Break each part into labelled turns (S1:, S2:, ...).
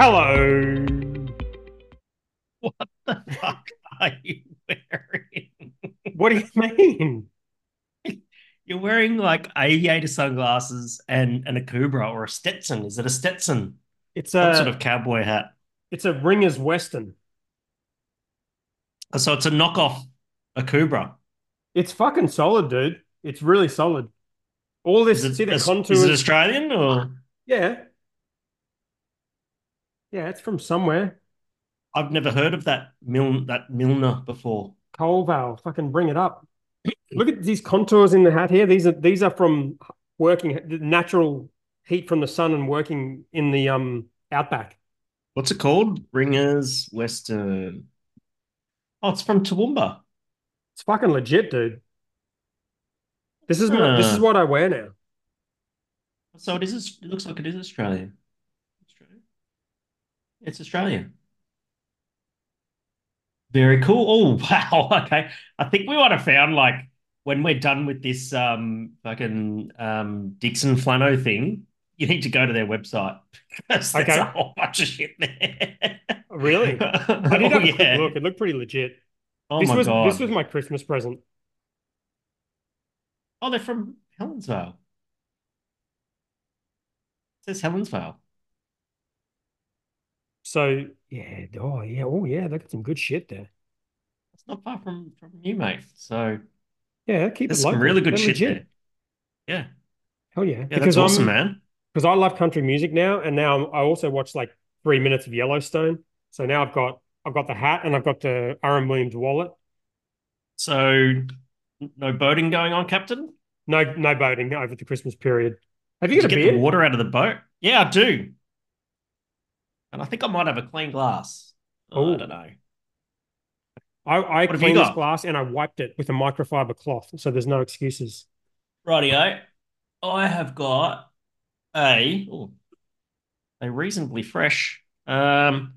S1: Hello.
S2: What the fuck are you wearing?
S1: What do you mean?
S2: You're wearing like aviator sunglasses and, and a Cobra or a Stetson. Is it a Stetson?
S1: It's a
S2: sort of cowboy hat.
S1: it's a Ringers Western.
S2: Oh, so it's a knockoff, a Cobra.
S1: It's fucking solid, dude. It's really solid. All this,
S2: Is it,
S1: see the
S2: is,
S1: contours.
S2: is it Australian or
S1: yeah. Yeah, it's from somewhere.
S2: I've never heard of that Mil that Milner before.
S1: Colvale, fucking bring it up. Look at these contours in the hat here. These are these are from working natural heat from the sun and working in the um outback.
S2: What's it called? Ringers Western. Oh, it's from Toowoomba.
S1: It's fucking legit, dude. This is my, this is what I wear now.
S2: So it is. It looks like it is. Australian. It's Australian. Very cool. Oh wow. Okay. I think we might have found like when we're done with this um fucking um Dixon Flano thing, you need to go to their website because there's
S1: Okay.
S2: a whole bunch of shit there.
S1: Really? I did
S2: Oh,
S1: have a quick
S2: yeah.
S1: look. It looked pretty legit.
S2: Oh
S1: this
S2: my
S1: was
S2: God.
S1: this was my Christmas present.
S2: Oh, they're from Helensvale. It says Helensvale.
S1: So yeah, oh yeah, oh yeah, they got some good shit there.
S2: It's not far from from you, mate. So
S1: Yeah, keep
S2: there's
S1: it
S2: some really good
S1: They're
S2: shit
S1: legit.
S2: there. Yeah.
S1: Hell yeah,
S2: Yeah,
S1: because
S2: that's awesome,
S1: I'm
S2: man.
S1: because I love country music now, and now I also watch like three minutes of Yellowstone. So now I've got I've got the hat and I've got the R.M. Williams wallet.
S2: So no boating going on, Captain?
S1: No no boating over the Christmas period. Have you
S2: Did
S1: got
S2: you
S1: a
S2: get the water out of the boat? Yeah, I do. And I think I might have a clean glass. Oh, I don't know.
S1: I I
S2: What
S1: cleaned this glass and I wiped it with a microfiber cloth, so there's no excuses.
S2: Rightio. I have got a oh, a reasonably fresh um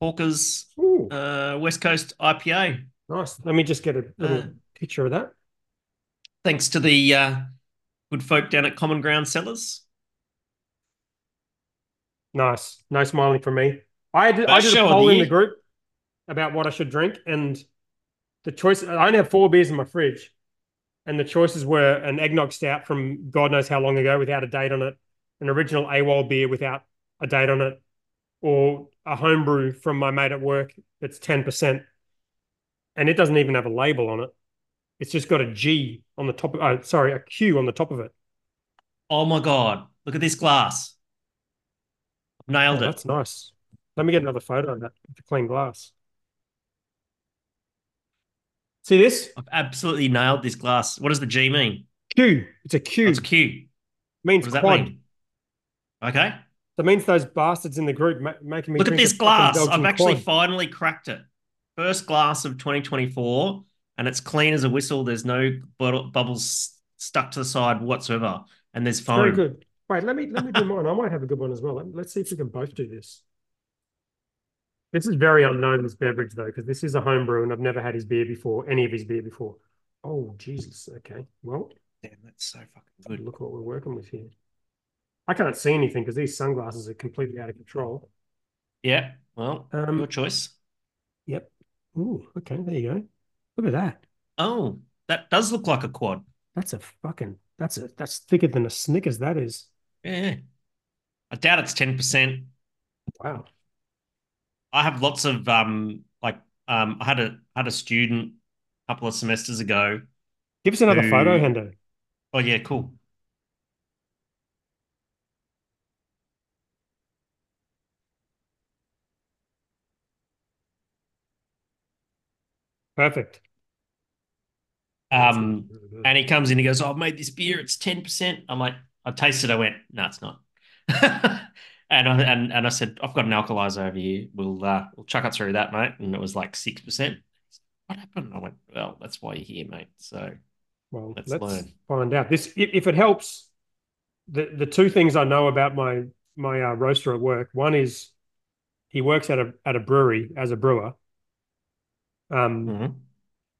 S2: Hawker's uh West Coast IPA.
S1: nice. Let me just get a little
S2: Uh,
S1: picture of that.
S2: thanks to the uh good folk down at Common Ground Cellars.
S1: Nice. No smiling from me. I did, I
S2: First
S1: did a poll
S2: the
S1: in the group about what I should drink, and the choice I only have four beers in my fridge, and the choices were an eggnog stout from God knows how long ago without a date on it, an original AWOL beer without a date on it, or a homebrew from my mate at work that's 10%. And it doesn't even have a label on it. It's just got a G on the top of, oh, sorry, a Q on the top of it.
S2: Oh my God. Look at this glass. I've
S1: Oh,
S2: nailed it.
S1: that's nice. Let me get another photo of that with the clean glass. See this?
S2: I've absolutely nailed this glass. What does the G mean?
S1: Q. It's a Q.
S2: Oh, it's a Q? What
S1: means
S2: does that mean? Okay.
S1: That means those bastards in the group ma- making me
S2: Look at this glass. I've actually
S1: quad.
S2: finally cracked it. First glass of 2024, and it's clean as a whistle. There's no bottle, bubbles stuck to the side whatsoever, and there's foam.
S1: Very good. Wait, let me let me do mine. I might have a good one as well. Let- Let's see if we can both do this. This is very unknown, this beverage, though, because this is a homebrew and I've never had his beer before, any of his beer before. Oh, Jesus. Okay. Well,
S2: Damn, that's so fucking good.
S1: look what we're working with here. I can't see anything because these sunglasses are completely out of control.
S2: Yeah. Well,
S1: Um,
S2: your choice.
S1: Yep. Ooh, okay. There you go. Look at that.
S2: Oh, that does look like a quad.
S1: That's a fucking, that's a, that's thicker than a Snickers, that is.
S2: Yeah. I doubt it's 10%.
S1: Wow.
S2: I have lots of um like um I had a had a student a couple of semesters ago.
S1: Give us another
S2: Who-
S1: photo, Hendo.
S2: Oh yeah, cool.
S1: Perfect.
S2: Um and he comes in, he goes, oh, I've made this beer, it's 10%. I'm like, I tasted, I went, no, it's not. And I and, and I said, I've got an Alcolyzer over here. We'll uh we'll chuck it through that, mate. And it was like six percent. What happened? I went, Well, that's why you're here, mate. So
S1: Well,
S2: Let's
S1: let's
S2: learn.
S1: find out. This, if, it helps, the the two things I know about my my uh, roaster at work. One is he works at a at a brewery as a brewer. Um,
S2: mhm.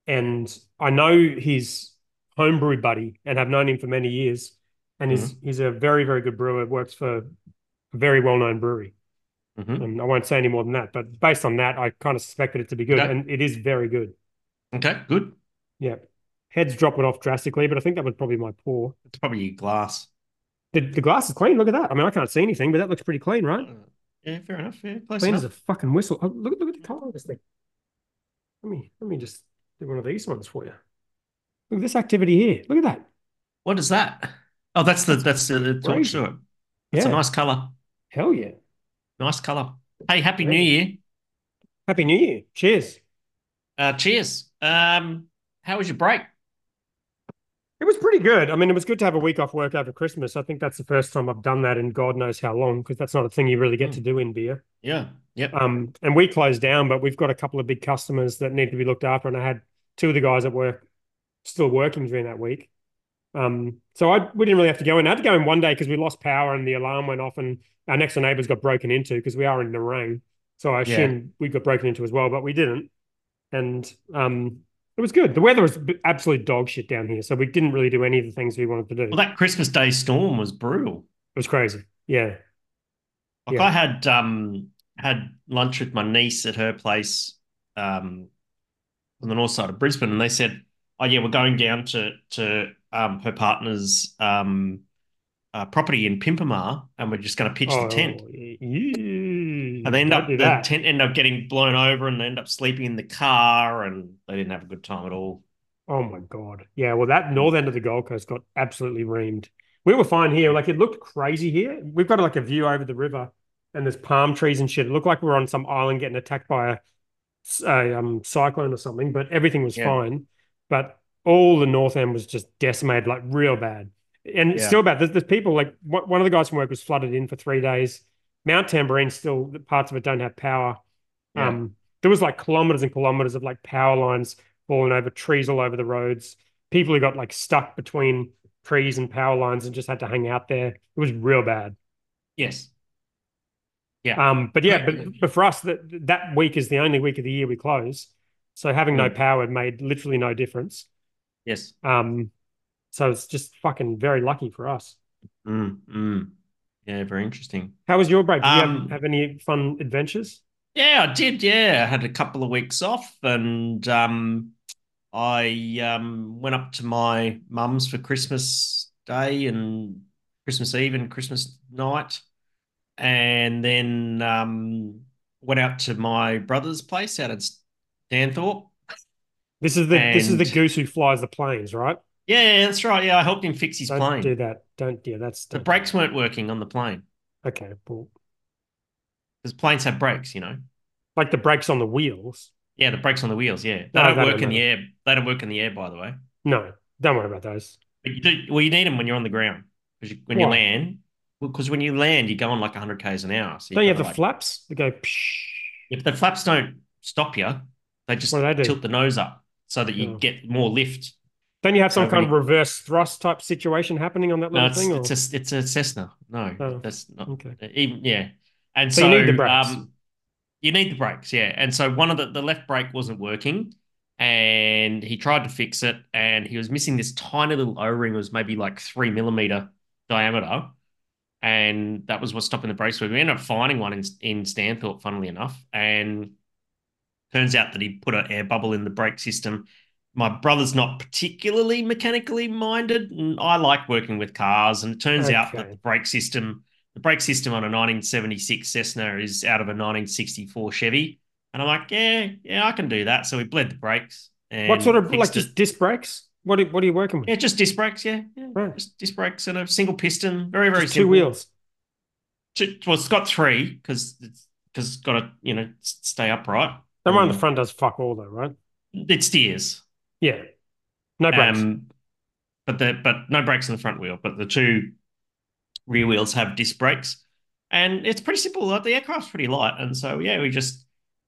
S1: and I know his homebrew buddy and have known him for many years. And he's he's a very, very good brewer, works for a very well-known brewery.
S2: Mhm.
S1: And I won't say any more than that. But based on that, I kind of suspected it to be good, and it is very good.
S2: Okay, good.
S1: Yeah, head's dropping off drastically, but I think that was probably my pour.
S2: It's probably glass.
S1: The, the glass is clean. Look at that. I mean, I can't see anything, but that looks pretty clean, right?
S2: Yeah, fair enough. Yeah,
S1: Clean
S2: enough.
S1: as a fucking whistle. Oh, look, look at the color of this thing. Let me let me just do one of these ones for you. Look at this activity here. Look at that.
S2: What is that? Oh, that's the that's the, the torch
S1: crazy.
S2: to it. It's a nice color.
S1: Hell yeah.
S2: Nice color. Hey, happy New Year.
S1: Happy New Year. Cheers.
S2: Uh, cheers. Um, how was your break?
S1: It was pretty good. I mean, it was good to have a week off work after Christmas. I think that's the first time I've done that in God knows how long, because that's not a thing you really get
S2: Mm.
S1: to do in beer.
S2: Yeah. Yep.
S1: Um, and we closed down, but we've got a couple of big customers that need to be looked after, and I had two of the guys at work still working during that week. Um, so I we didn't really have to go in. I had to go in one day because we lost power and the alarm went off, and our next door neighbors got broken into because we are in the Nerang. So I
S2: Yeah.
S1: we got broken into as well, but we didn't. And um, it was good. The weather was absolute dog shit down here, so we didn't really do any of the things we wanted to do.
S2: Well, that Christmas Day storm was brutal.
S1: It was crazy. Yeah.
S2: Like
S1: Yeah.
S2: I had um had lunch with my niece at her place um on the north side of Brisbane, and they said, "Oh yeah, we're going down to to um her partner's um uh, property in Pimpama, and we're just going to pitch the tent."
S1: yeah.
S2: And they end
S1: Don't
S2: up the
S1: that.
S2: tent end up getting blown over, and they end up sleeping in the car, and they didn't have a good time at all.
S1: Oh my God. Yeah, well, that north end of the Gold Coast got absolutely reamed. We were fine here. Like it looked crazy here. We've got like a view over the river and there's palm trees and shit. It looked like we were on some island getting attacked by a, a um, cyclone or something, but everything was
S2: Yeah.
S1: fine. But all the north end was just decimated, like real bad. And
S2: Yeah.
S1: still bad. There's, there's people like one of the guys from work was flooded in for three days. Mount Tamborine still parts of it don't have power.
S2: Yeah.
S1: Um, there was like kilometers and kilometers of like power lines falling over, trees all over the roads. People who got like stuck between trees and power lines and just had to hang out there. It was real bad.
S2: Yes. Yeah.
S1: Um, but yeah, but, but for us, that that week is the only week of the year we close. So having no
S2: Mm.
S1: power made literally no difference.
S2: Yes.
S1: Um, so it's just fucking very lucky for us.
S2: Mm, mm. Yeah, very interesting.
S1: How was your break? Did you
S2: Um,
S1: have, have any fun adventures?
S2: Yeah, I did. Yeah, I had a couple of weeks off, and um, I um went up to my mum's for Christmas Day and Christmas Eve and Christmas night, and then um went out to my brother's place out at Stanthorpe.
S1: This is the this is the goose who flies the planes, right?
S2: Yeah, that's right. Yeah, I helped him fix his plane.
S1: Don't
S2: plane.
S1: do that. Don't yeah, that's
S2: The brakes weren't working on the plane
S1: Okay, well,
S2: because planes have brakes, you know.
S1: like the brakes on the wheels.
S2: Yeah, the brakes on the wheels. Yeah, they
S1: No,
S2: don't
S1: they
S2: work
S1: don't
S2: in the air. They don't work in the air, by the way.
S1: No, don't worry about those.
S2: But you do. Well, you need them when you're on the ground because you, when you land, because when you land, you're going like 100 k's an hour. So
S1: Don't you have
S2: gotta,
S1: the flaps that go? Psh,
S2: If the flaps don't stop you, they just
S1: do they do?
S2: tilt the nose up so that you
S1: Oh.
S2: get more lift.
S1: don't you have some
S2: So
S1: kind of reverse thrust type situation happening on that
S2: No,
S1: little
S2: it's
S1: thing? Or?
S2: it's a it's a Cessna. No,
S1: Oh,
S2: that's not
S1: okay.
S2: even yeah. And
S1: So
S2: so,
S1: you need the brakes.
S2: um, you need the brakes, yeah. And so one of the the left brake wasn't working, and he tried to fix it, and he was missing this tiny little O ring. It was maybe like three millimeter diameter, and that was what's stopping the brakes. We ended up finding one in in Stanthorpe, funnily enough, and turns out that he put an air bubble in the brake system. My brother's not particularly mechanically minded, and I like working with cars. And it turns out that the brake system, the brake system on a 1976 Cessna is out of a 1964 Chevy. And I'm like, yeah, yeah, I can do that. So we bled the brakes. And
S1: what sort of like just disc brakes? What are, what are you working with?
S2: Yeah, just disc brakes. Yeah, yeah,
S1: Right.
S2: just disc brakes and a single piston. Very, very
S1: Just two
S2: simple.
S1: wheels.
S2: Two- Well, it's got three because it's because it's got to you know stay upright.
S1: The one on the front does fuck all though, right?
S2: It steers.
S1: Yeah. No brakes.
S2: Um, but the but no brakes in the front wheel. But the two rear wheels have disc brakes, and it's pretty simple. Like the aircraft's pretty light, and so yeah, we just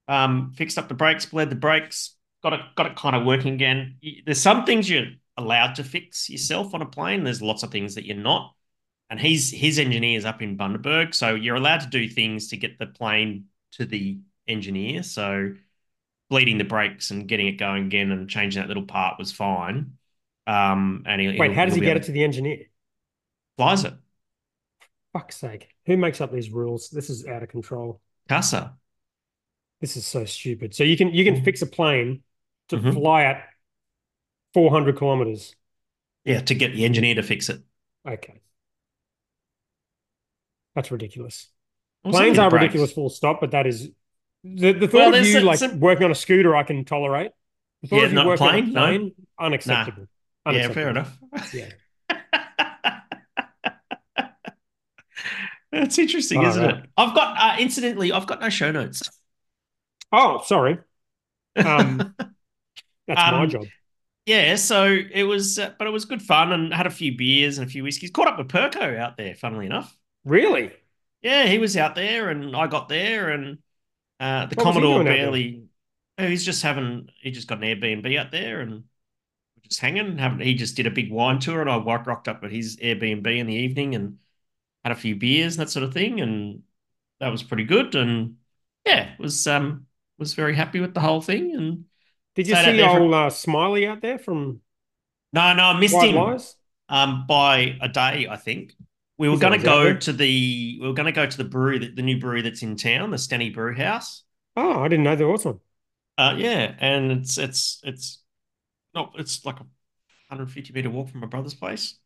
S2: um, fixed up the brakes, bled the brakes, got it got it kind of working again. There's some things you're allowed to fix yourself on a plane. There's lots of things that you're not. And he's his engineer's up in Bundaberg, so you're allowed to do things to get the plane to the engineer. So bleeding the brakes and getting it going again and changing that little part was fine. Um, and he,
S1: Wait, how does he get it to the engineer?
S2: Flies it.
S1: Fuck's sake. Who makes up these rules? This is out of control.
S2: CASA.
S1: This is so stupid. So you can you can
S2: Mhm.
S1: fix a plane to
S2: Mhm.
S1: fly at 400 kilometers.
S2: Yeah, to get the engineer to fix it.
S1: Okay. That's ridiculous.
S2: Well,
S1: Planes are
S2: breaks.
S1: ridiculous full stop, but that is the, the thought
S2: Well,
S1: of you like
S2: some-
S1: working on a scooter I can tolerate. The thought
S2: Yeah,
S1: of you working on
S2: plane,
S1: a
S2: no.
S1: plane, unacceptable.
S2: Yeah, fair enough.
S1: Yeah.
S2: That's interesting,
S1: All
S2: isn't
S1: right.
S2: it? I've got, uh, incidentally, I've got no show notes.
S1: Oh, sorry. Um, That's my
S2: Um,
S1: job.
S2: Yeah, so it was, uh, but it was good fun and had a few beers and a few whiskeys. Caught up with Perko out there, funnily enough.
S1: Really?
S2: Yeah, he was out there and I got there and uh, the
S1: What
S2: Commodore
S1: doing out there?
S2: barely. Oh, he's just having, he just got an Airbnb out there and we're just hanging. Having, he just did a big wine tour and I rocked up at his Airbnb in the evening and had a few beers and that sort of thing. And that was pretty good. And yeah, was, um, was very happy with the whole thing. And
S1: Did you see old uh, Smiley out there from
S2: no, no, I missed
S1: White
S2: him.
S1: Lies?
S2: um, by a day, I think. We were going to go to the we were going to go to the brewery, that the new brewery that's in town, the Stenny Brew House.
S1: Oh, I didn't know there was one.
S2: Uh, yeah, and it's it's it's not it's like a 150 meter walk from my brother's place,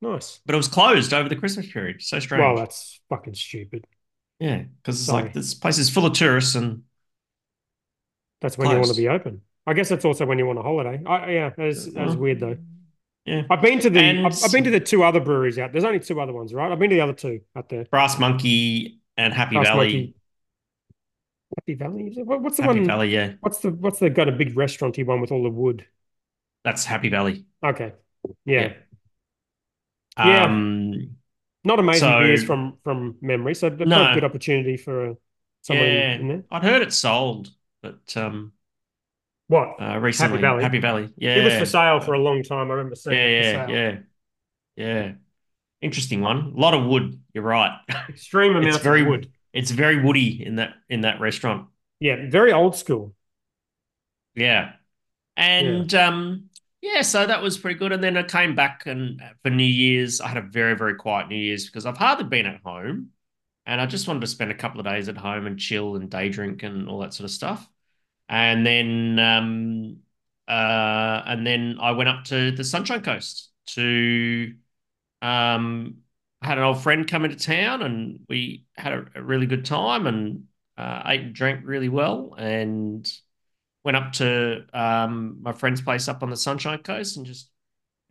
S1: Nice.
S2: but it was closed over the Christmas period. So strange.
S1: Well, that's fucking stupid.
S2: yeah, because it's
S1: Sorry.
S2: like this place is full of tourists and
S1: That's when you want to be open. I guess that's also when you want a holiday. I, yeah, that's that's
S2: Uh,
S1: weird though.
S2: Yeah,
S1: I've been to the
S2: And-
S1: I've, I've been to the two other breweries out. There's only two other ones, right? I've been to the other two out there.
S2: Brass Monkey and Happy
S1: Brass
S2: Valley.
S1: Monkey. Happy Valley. Is it? What- What's the one?
S2: Happy
S1: one?
S2: Valley, yeah,
S1: What's the what's the got a big restauranty one with all the wood?
S2: that's Happy Valley.
S1: Okay. Yeah.
S2: Yeah.
S1: Yeah.
S2: Um,
S1: Not amazing
S2: So-
S1: beers from from memory. So
S2: No.
S1: a good opportunity for uh, someone
S2: yeah,
S1: in there.
S2: I'd heard it sold, but um,
S1: What?
S2: uh, recently
S1: Valley?
S2: Happy Valley, yeah,
S1: It was for sale for a long time. I remember
S2: yeah,
S1: seeing
S2: yeah,
S1: sale.
S2: yeah, yeah. Interesting one. A lot of wood. You're right.
S1: Extreme amounts
S2: it's very
S1: of wood.
S2: It's very woody in that in that restaurant.
S1: Yeah, very old school.
S2: Yeah, and um, yeah, so that was pretty good. And then I came back and for New Year's, I had a very very quiet New Year's because I've hardly been at home, and I just wanted to spend a couple of days at home and chill and day drink and all that sort of stuff. And then um, uh, and then I went up to the Sunshine Coast to um, had an old friend come into town, and we had a, a really good time and uh, ate and drank really well and went up to um, my friend's place up on the Sunshine Coast and just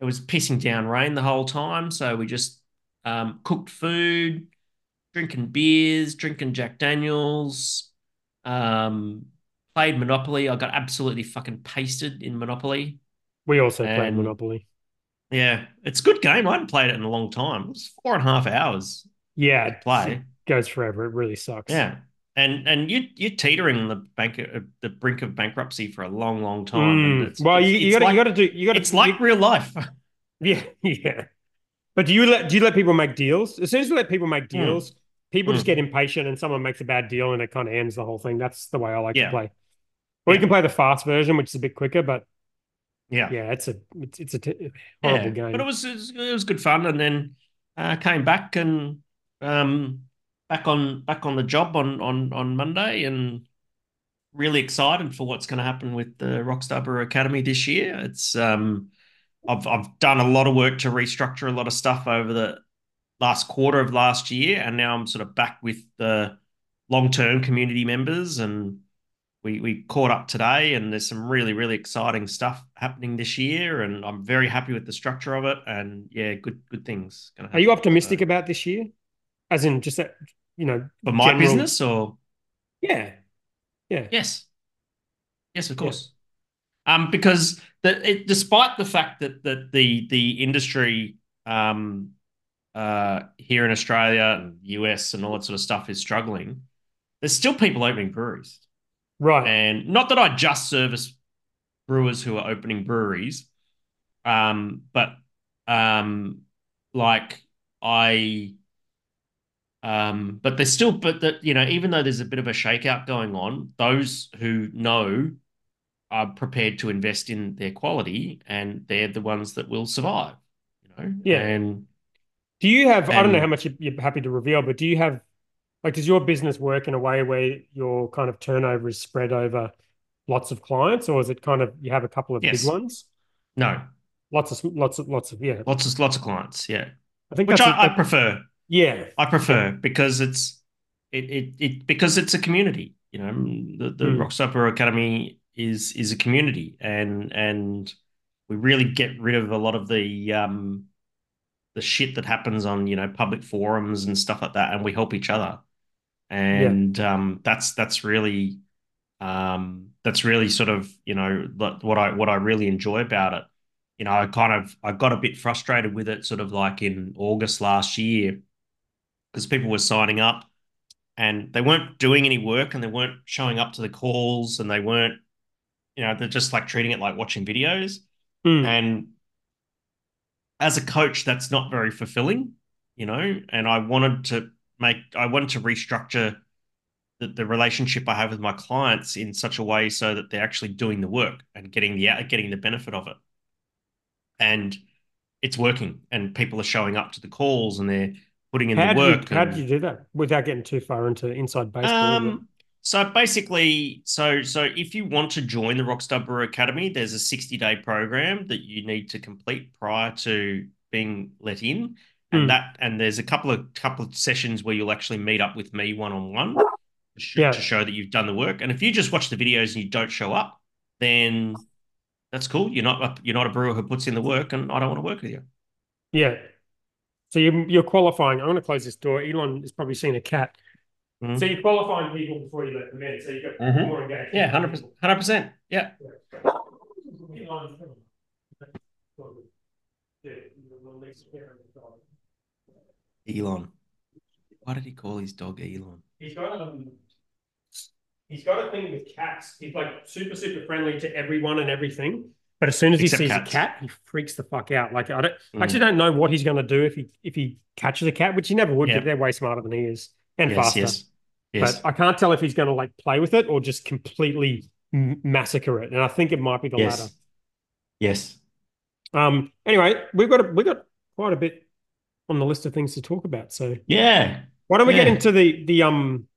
S2: it was pissing down rain the whole time. So we just um, cooked food, drinking beers, drinking Jack Daniels, um, played Monopoly. I got absolutely fucking pasted in Monopoly.
S1: We also played Monopoly.
S2: Yeah, it's a good game. I hadn't played it in a long time. It was four and a half hours
S1: Yeah,
S2: play.
S1: it goes forever. It really sucks.
S2: Yeah. And and you you're teetering on the bank uh, the brink of bankruptcy for a long, long time. and
S1: Mm.
S2: it's-
S1: Well, you,
S2: it's-
S1: you
S2: it's
S1: got to
S2: like-
S1: you got to do you got to
S2: it's like real life.
S1: yeah yeah. But do you let do you let people make deals? As soon as you let people make deals, people just
S2: Mm.
S1: get impatient, and someone makes a bad deal, and it kind of ends the whole thing. That's the way I like
S2: Yeah.
S1: to play. Or you can play the fast version, which is a bit quicker, but
S2: Yeah.
S1: yeah, it's a it's, it's a t- horrible
S2: Yeah.
S1: game.
S2: But it was, it was it was good fun, and then uh, came back and um back on back on the job on on on Monday, and really excited for what's going to happen with the Rockstar Brew Academy this year. It's um I've I've done a lot of work to restructure a lot of stuff over the last quarter of last year, and now I'm sort of back with the long term community members and. We, we caught up today and there's some really really exciting stuff happening this year and I'm very happy with the structure of it and yeah good good things gonna
S1: Are you optimistic
S2: So,
S1: about this year? As in just that, you know,
S2: for my
S1: general-
S2: business or?
S1: Yeah, yeah,
S2: yes. Yes of course. Um because the it, despite the fact that that the the industry um uh here in Australia and US and all that sort of stuff is struggling there's still people opening breweries
S1: right.
S2: And not that I just service brewers who are opening breweries, um, but um, like I, um, but there's still, but that you know, even though there's a bit of a shakeout going on, those who know are prepared to invest in their quality, and they're the ones that will survive. You know,
S1: Yeah.
S2: and
S1: Do you have? I don't know how much you're happy to reveal, but do you have Like, does your business work in a way where your kind of turnover is spread over lots of clients, or is it kind of you have a couple of
S2: Yes.
S1: big ones?
S2: No,
S1: Lots of lots of lots of yeah.
S2: lots of lots of clients. Yeah,
S1: I think
S2: which I, I
S1: a-
S2: prefer.
S1: yeah.
S2: I prefer because it's it, it it because it's a community. You know, the the
S1: Mm.
S2: Rockstar Brewer Academy is is a community, and and we really get rid of a lot of the um the shit that happens on you know public forums and stuff like that, and we help each other, and um that's that's really um that's really sort of you know what what I what I really enjoy about it. You know, I kind of I got a bit frustrated with it, sort of like in August last year because people were signing up and they weren't doing any work and they weren't showing up to the calls and they weren't, you know, they're just like treating it like watching videos.
S1: Mm.
S2: And as a coach, that's not very fulfilling, you know. And I wanted to make, I wanted to restructure the, the relationship I have with my clients in such a way so that they're actually doing the work and getting the getting the benefit of it. And it's working, and people are showing up to the calls and they're putting in
S1: How
S2: the work.
S1: you, how
S2: and-
S1: did you do that without getting too far into inside baseball?
S2: um, so basically, so so if you want to join the Rockstar Brewer Academy, there's a 60 day program that you need to complete prior to being let in, and
S1: Hmm.
S2: that and there's a couple of couple of sessions where you'll actually meet up with me one on one to show that you've done the work. And if you just watch the videos and you don't show up, then that's cool. You're not a, you're not a brewer who puts in the work, and I don't want to work with you.
S1: yeah. So you're, you're qualifying. I'm going to close this door. Elon has probably seen a cat.
S2: Mhm.
S1: So you're qualifying people before you let them in. So you've got
S2: Mhm.
S1: more engagement.
S2: Yeah, hundred percent, hundred percent. Yeah. Elon. Why did he call his dog Elon?
S1: He's got um, he's got a thing with cats. He's like super super friendly to everyone and everything. But as soon as
S2: Except
S1: he sees
S2: cats.
S1: a cat, he freaks the fuck out. Like I don't I
S2: Mm.
S1: actually don't know what he's going to do if he if he catches a cat, which he never would.
S2: Yeah.
S1: But they're way smarter than he is and
S2: yes,
S1: faster.
S2: yes, yes.
S1: But I can't tell if he's going to like play with it or just completely m- massacre it. And I think it might be the
S2: yes,
S1: latter.
S2: yes.
S1: Um. Anyway, we've got a, we've got quite a bit on the list of things to talk about. So
S2: Yeah.
S1: why don't we get into the the um?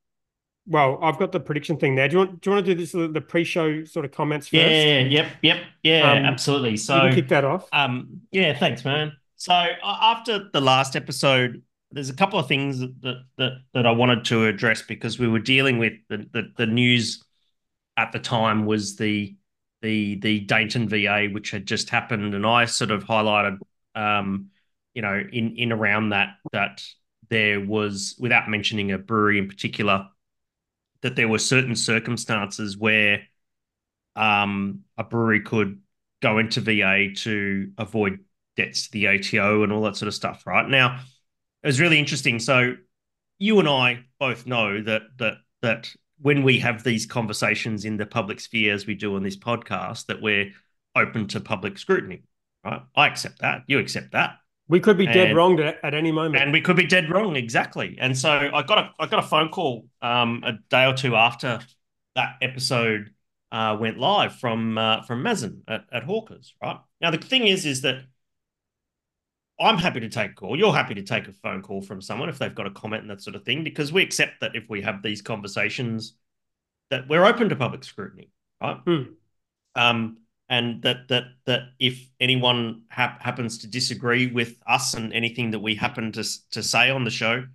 S1: Well, I've got the prediction thing there. Do you want do you want to do this the pre-show sort of comments first?
S2: Yeah. Yep. Yep. Yeah.
S1: Um,
S2: absolutely.
S1: You
S2: So,
S1: can kick that off.
S2: um, yeah. Thanks, man. So after the last episode, there's a couple of things that that that, I wanted to address because we were dealing with the, the the news at the time was the the the Dainton VA, which had just happened, and I sort of highlighted, um, you know, in in around that that there was, without mentioning a brewery in particular, that there were certain circumstances where um, a brewery could go into VA to avoid debts to the ATO and all that sort of stuff. Right now, it was really interesting. So you and I both know that that that when we have these conversations in the public sphere, as we do on this podcast, that we're open to public scrutiny. Right? I accept that. You accept that.
S1: We could be dead
S2: and-
S1: wrong at, at any moment.
S2: And we could be dead wrong, exactly. And so I got a I got a phone call um, a day or two after that episode uh, went live from uh, from Mazen at, at Hawkers. Right now, the thing is, is that I'm happy to take a call. You're happy to take a phone call from someone if they've got a comment and that sort of thing, because we accept that if we have these conversations, that we're open to public scrutiny, right?
S1: Hmm.
S2: Um, and that that that if anyone hap- happens to disagree with us and anything that we happen to to say on the show,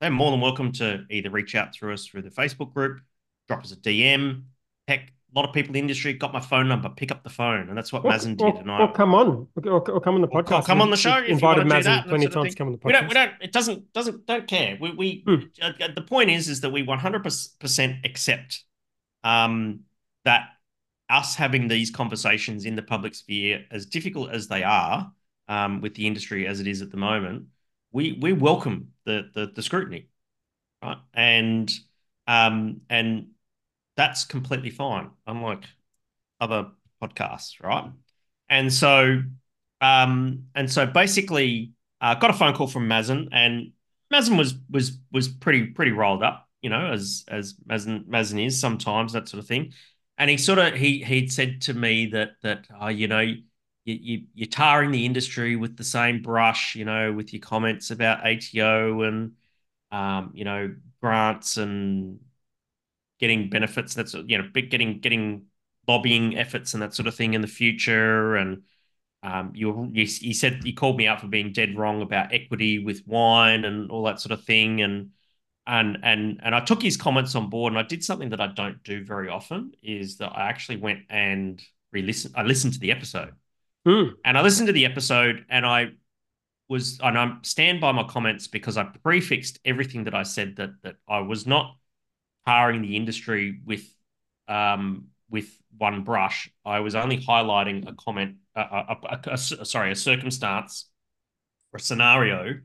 S2: they're more than welcome to either reach out through us through the Facebook group, drop us a DM. Heck, a lot of people in the industry got my phone number. Pick up the phone, and that's what
S1: or,
S2: Mazen
S1: or,
S2: did. And I
S1: or come on, or, or come on the
S2: Or
S1: podcast.
S2: come on the show if you
S1: Invited
S2: wanna do that,
S1: Mazen
S2: that
S1: plenty of times to come on the podcast.
S2: we don't we don't it doesn't doesn't don't care we we
S1: Hmm.
S2: uh, the point is is that we 100% accept um that us having these conversations in the public sphere as difficult as they are um with the industry as it is at the moment we we welcome the the, the scrutiny right and um and that's completely fine unlike other podcasts right and so um, and so basically, uh, got a phone call from Mazen, and Mazen was was was pretty pretty rolled up, you know, as as Mazen Mazen is sometimes that sort of thing. And he sort of he he'd said to me that that oh, you know, you, you you're tarring the industry with the same brush, you know, with your comments about ATO and um, you know grants and getting benefits. That's you know, getting getting lobbying efforts and that sort of thing in the future. And um, you, you he said he called me out for being dead wrong about equity with wine and all that sort of thing. And and and and I took his comments on board. And I did something that I don't do very often is that I actually went and re-listened. I listened to the episode,
S1: mm.
S2: and I listened to the episode, and I was and I stand by my comments because I prefixed everything that I said that that I was not tarring the industry with um with one brush. I was only highlighting a comment, a, a, a, a, sorry, a circumstance or a scenario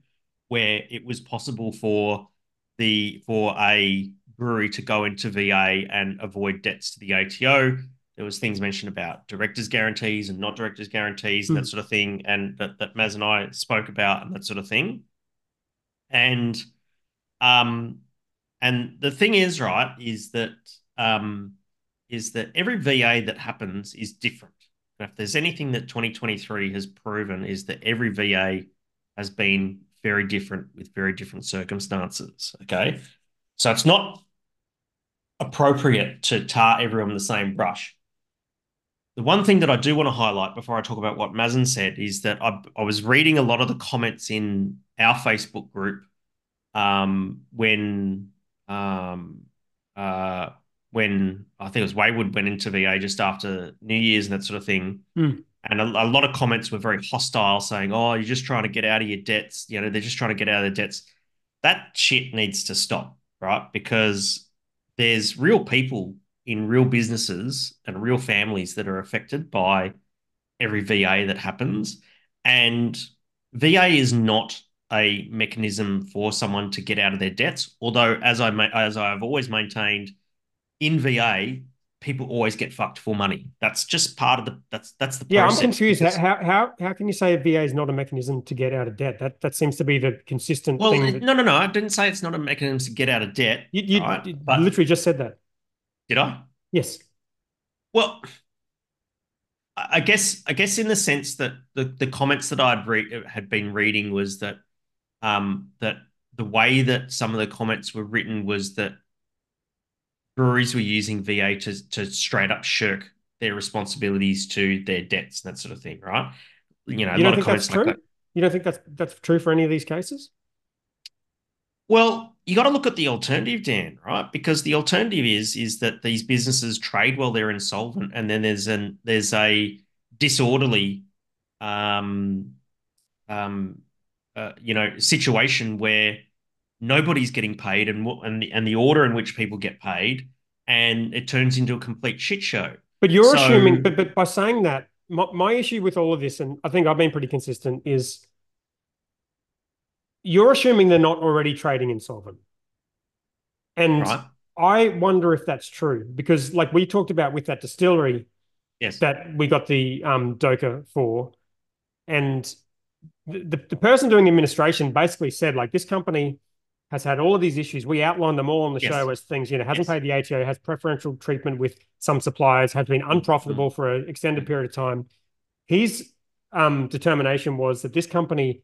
S2: where it was possible for the for a brewery to go into VA and avoid debts to the ATO. There was things mentioned about directors' guarantees and not directors' guarantees mm. and that hmm. sort of thing, and that, that Maz and I spoke about and that sort of thing. And um, and the thing is, right, is that um, is that every VA that happens is different. And if there's anything that 2023 has proven is that every VA has been very different with very different circumstances. Okay. So it's not appropriate to tar everyone with the same brush. The one thing that I do want to highlight before I talk about what Mazen said is that I, I was reading a lot of the comments in our Facebook group um, when um, uh, when I think it was Wayward went into VA just after New Year's and that sort of thing.
S1: Mm.
S2: And a, a, lot of comments were very hostile, saying, "Oh, you're just trying to get out of your debts. You know, they're just trying to get out of their debts." That shit needs to stop, right? Because there's real people in real businesses and real families that are affected by every VA that happens, and VA is not a mechanism for someone to get out of their debts. Although, as I as I've always maintained, in VA, people always get fucked for money. That's just part of the that's that's the
S1: yeah. I'm confused. How how how can you say a VA is not a mechanism to get out of debt? That that seems to be the consistent
S2: well,
S1: thing.
S2: That... No, no, no. I didn't say it's not a mechanism to get out of debt.
S1: You, you, right? you literally just said that.
S2: Did I?
S1: Yes.
S2: Well, I guess I guess in the sense that the the comments that I'd read had been reading was that um that the way that some of the comments were written was that breweries were using VA to, to straight up shirk their responsibilities to their debts, and that sort of thing, right? You know,
S1: you don't think that's true? That. You don't think that's that's true for any of these cases?
S2: Well, you got to look at the alternative, Dan, right? Because the alternative is is that these businesses trade while they're insolvent, and then there's an there's a disorderly, um, um, uh, you know, situation where nobody's getting paid and and the, and the order in which people get paid and it turns into a complete shit show.
S1: But you're so, assuming but, but by saying that my, my issue with all of this and i think i've been pretty consistent is you're assuming they're not already trading insolvent. And right. i wonder if that's true because like we talked about with that distillery
S2: yes.
S1: that we got the um doka for and the, the person doing the administration basically said like this company has had all of these issues. We outlined them all on the yes. show as things, you know, hasn't yes. paid the ATO, has preferential treatment with some suppliers, has been unprofitable mm-hmm. for an extended period of time. His um, determination was that this company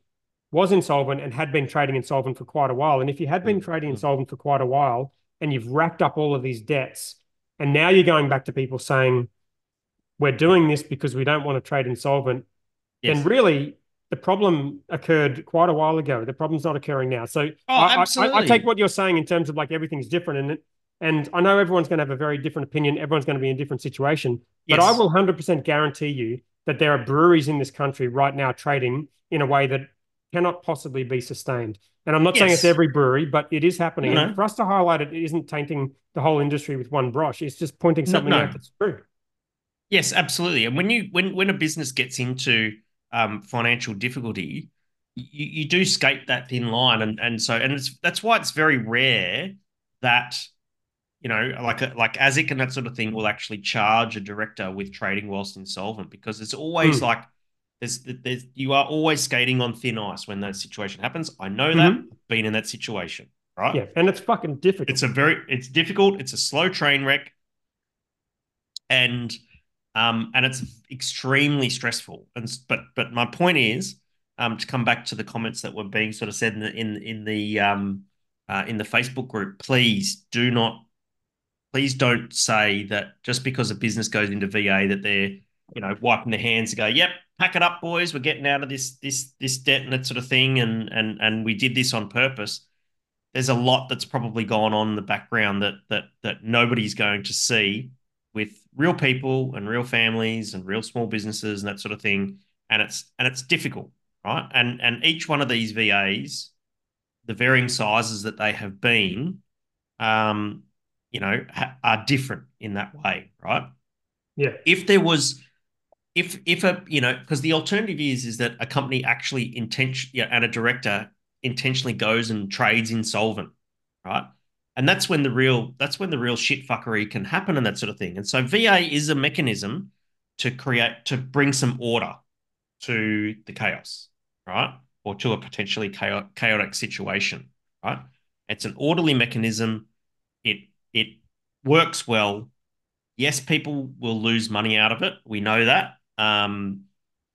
S1: was insolvent and had been trading insolvent for quite a while. And if you had been mm-hmm. trading insolvent for quite a while and you've racked up all of these debts, and now you're going back to people saying, we're doing this because we don't want to trade insolvent, yes. then really the problem occurred quite a while ago. The problem's not occurring now. So
S2: oh, I, I,
S1: I, take what you're saying in terms of like everything's different, and and I know everyone's going to have a very different opinion. Everyone's going to be in a different situation, yes. but I will hundred percent guarantee you that there are breweries in this country right now trading in a way that cannot possibly be sustained. And I'm not yes. saying it's every brewery, but it is happening. No, no. for us to highlight it, it isn't tainting the whole industry with one brush. It's just pointing something no, out that's true.
S2: Yes, absolutely. And when you when when a business gets into um, financial difficulty, you, you do skate that thin line, and and so and it's that's why it's very rare that you know like like ASIC and that sort of thing will actually charge a director with trading whilst insolvent because it's always mm. like there's there's you are always skating on thin ice when that situation happens. I know mm-hmm. that been in that situation, right?
S1: Yeah, and it's fucking difficult.
S2: It's a very it's difficult. It's a slow train wreck, and um, and it's extremely stressful. And but but my point is, um, to come back to the comments that were being sort of said in the in, in the um, uh, in the Facebook group, please do not, please don't say that just because a business goes into VA that they're, you know, wiping their hands and go, yep, pack it up, boys, we're getting out of this this this debt and that sort of thing, and and and we did this on purpose. There's a lot that's probably gone on in the background that that that nobody's going to see with real people and real families and real small businesses and that sort of thing, and it's and it's difficult, right? And and each one of these VAs the varying sizes that they have been, um, you know, ha- are different in that way, right?
S1: Yeah.
S2: If there was, if if a you know, because the alternative is is that a company actually intention yeah, and a director intentionally goes and trades insolvent, right? And that's when the real that's when the real shit fuckery can happen and that sort of thing. And so VA is a mechanism to create to bring some order to the chaos, right? or to a potentially chaotic situation, right? It's an orderly mechanism. It it works well. Yes, people will lose money out of it. We know that. Um,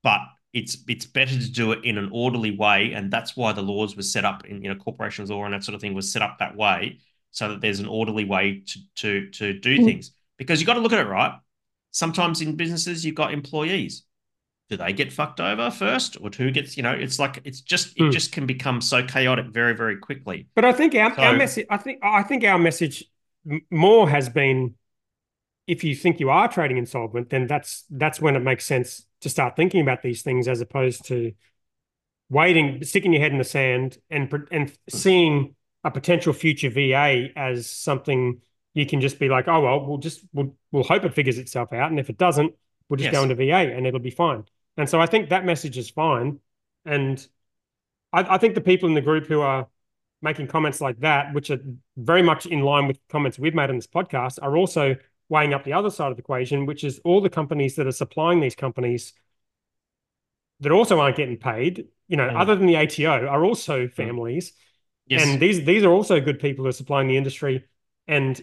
S2: but it's it's better to do it in an orderly way, and that's why the laws were set up in you know corporations law and that sort of thing was set up that way, so that there's an orderly way to to to do mm. things. Because you've got to look at it right. Sometimes in businesses you've got employees do they get fucked over first or who gets you know it's like it's just it mm. just can become so chaotic very very quickly
S1: but i think our, so, our message i think i think our message more has been if you think you are trading insolvent then that's that's when it makes sense to start thinking about these things as opposed to waiting sticking your head in the sand and and seeing a potential future va as something you can just be like oh well we'll just we'll, we'll hope it figures itself out and if it doesn't we'll just yes. go into va and it'll be fine and so I think that message is fine. And I, I think the people in the group who are making comments like that, which are very much in line with comments we've made on this podcast, are also weighing up the other side of the equation, which is all the companies that are supplying these companies that also aren't getting paid, you know, mm. other than the ATO, are also mm. families. Yes. And these these are also good people who are supplying the industry and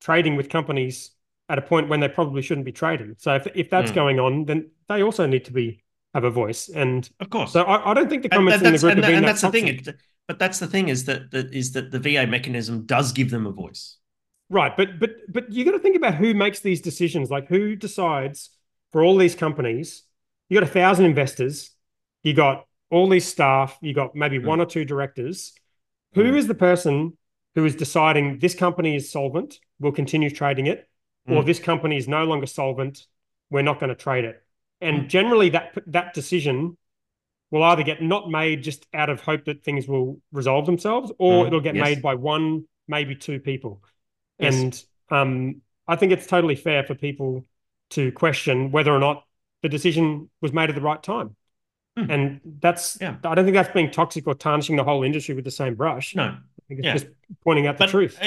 S1: trading with companies at a point when they probably shouldn't be trading. So if if that's mm. going on, then they also need to be have a voice. And
S2: of course,
S1: so I, I don't think the comments in the group
S2: and,
S1: and
S2: that's
S1: that
S2: the thing. But that's the thing is that that is that the VA mechanism does give them a voice.
S1: Right, but but but you got to think about who makes these decisions. Like who decides for all these companies? You got a thousand investors. You got all these staff. You got maybe mm. one or two directors. Who mm. the person who is deciding this company is solvent? We'll continue trading it mm. or this company is no longer solvent, we're not going to trade it. And mm. generally, that that decision will either get not made just out of hope that things will resolve themselves, or mm. it'll get yes. made by one, maybe two people. Yes. And um, I think it's totally fair for people to question whether or not the decision was made at the right time. Mm. And that's, yeah. I don't think that's being toxic or tarnishing the whole industry with the same brush.
S2: No, I think
S1: it's yeah. just pointing out the
S2: but,
S1: truth.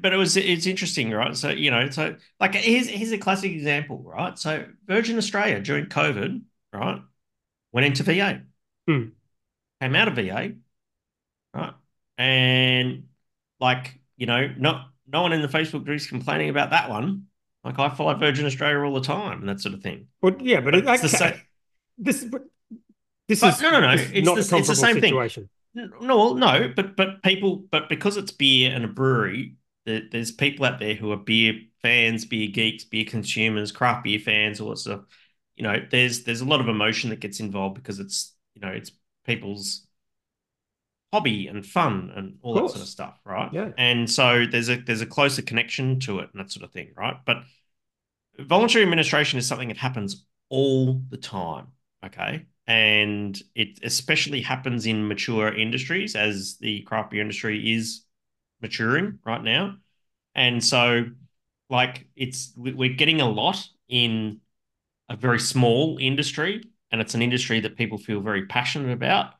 S2: But it was it's interesting, right? So you know, so like here's here's a classic example, right? So Virgin Australia during COVID, right, went into VA,
S1: hmm.
S2: came out of VA, right, and like you know, not no one in the Facebook group is complaining about that one. Like I follow Virgin Australia all the time and that sort of thing.
S1: Well, yeah, but, but it's okay. the same. This, this
S2: but
S1: is
S2: no, no, no. It's,
S1: not
S2: the, it's the
S1: same situation.
S2: thing. No, no, but but people, but because it's beer and a brewery, there's people out there who are beer fans, beer geeks, beer consumers, craft beer fans, all that stuff. You know, there's there's a lot of emotion that gets involved because it's you know it's people's hobby and fun and all that sort of stuff, right?
S1: Yeah.
S2: And so there's a there's a closer connection to it and that sort of thing, right? But voluntary administration is something that happens all the time. Okay and it especially happens in mature industries as the craft beer industry is maturing right now. And so like it's we're getting a lot in a very small industry and it's an industry that people feel very passionate about.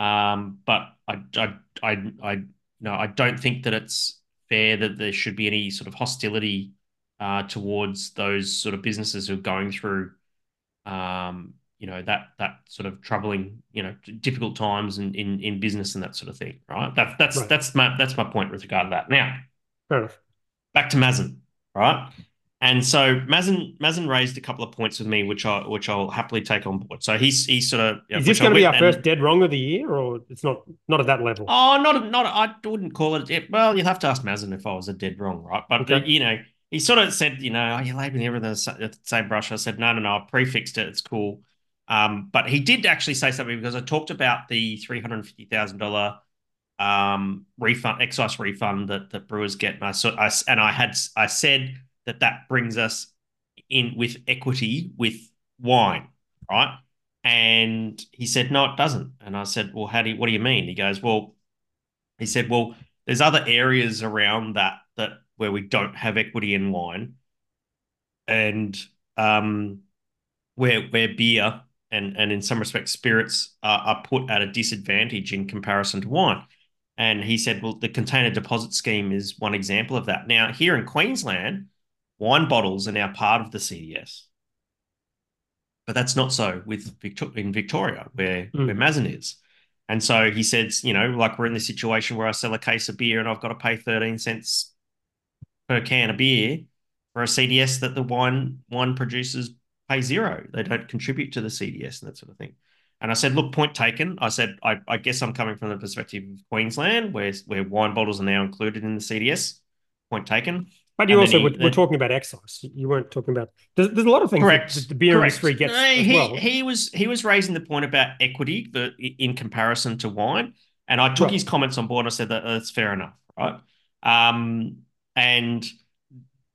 S2: Um, but I, I i i no i don't think that it's fair that there should be any sort of hostility uh, towards those sort of businesses who are going through um, you know that that sort of troubling you know difficult times in in, in business and that sort of thing right that, that's right. that's my that's my point with regard to that now
S1: fair enough
S2: back to Mazen right And so Mazen Mazen raised a couple of points with me, which I which I'll happily take on board. So he's he's sort of
S1: is this going to be our and, first dead wrong of the year, or it's not not at that level?
S2: Oh, not not I wouldn't call it. it well, you'd have to ask Mazen if I was a dead wrong, right? But okay. you know, he sort of said, you know, oh, you're labeling everything the same brush. I said, no, no, no, I prefixed it. It's cool. Um, but he did actually say something because I talked about the three hundred fifty thousand dollar um refund excise refund that that brewers get and I, so I and I had I said that that brings us in with equity with wine, right? And he said, no, it doesn't. And I said, well, how do you, what do you mean? He goes, well, he said, well, there's other areas around that that where we don't have equity in wine, and um, where where beer and and in some respects spirits are, are put at a disadvantage in comparison to wine. And he said, well, the container deposit scheme is one example of that. Now, here in Queensland, wine bottles are now part of the CDS. But that's not so with Victor- in Victoria, where, mm. where Mazen is. And so he says, you know, like we're in this situation where I sell a case of beer and I've got to pay 13 cents per can of beer for a CDS that the wine wine producers pay zero. They don't contribute to the CDS and that sort of thing. And I said, look, point taken. I said, I, I guess I'm coming from the perspective of Queensland, where, where wine bottles are now included in the CDS. Point taken.
S1: But you and also he, were, talking about excise. You weren't talking about. There's, there's a lot of things correct, the beer correct. industry gets. No,
S2: he,
S1: well.
S2: he was he was raising the point about equity the, in comparison to wine, and I took right. his comments on board. I said that that's fair enough, right? Um, and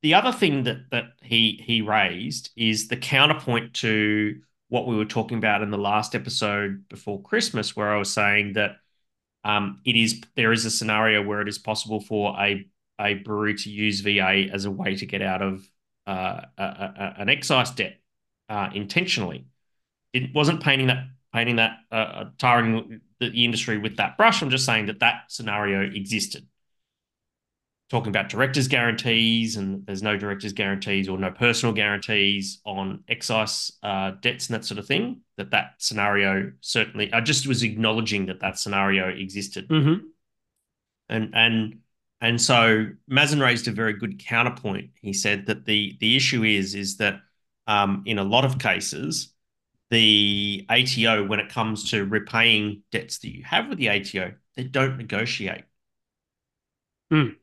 S2: the other thing that that he he raised is the counterpoint to what we were talking about in the last episode before Christmas, where I was saying that um, it is there is a scenario where it is possible for a a brewery to use VA as a way to get out of uh, a, a, an excise debt uh, intentionally. It wasn't painting that painting that uh, uh tarring the, the industry with that brush. I'm just saying that that scenario existed. Talking about directors' guarantees, and there's no directors' guarantees or no personal guarantees on excise uh, debts and that sort of thing. That that scenario certainly, I just was acknowledging that that scenario existed,
S1: mm-hmm.
S2: and and and so Mazen raised a very good counterpoint. He said that the the issue is is that um, in a lot of cases, the ATO, when it comes to repaying debts that you have with the ATO, they don't negotiate.
S1: Mm.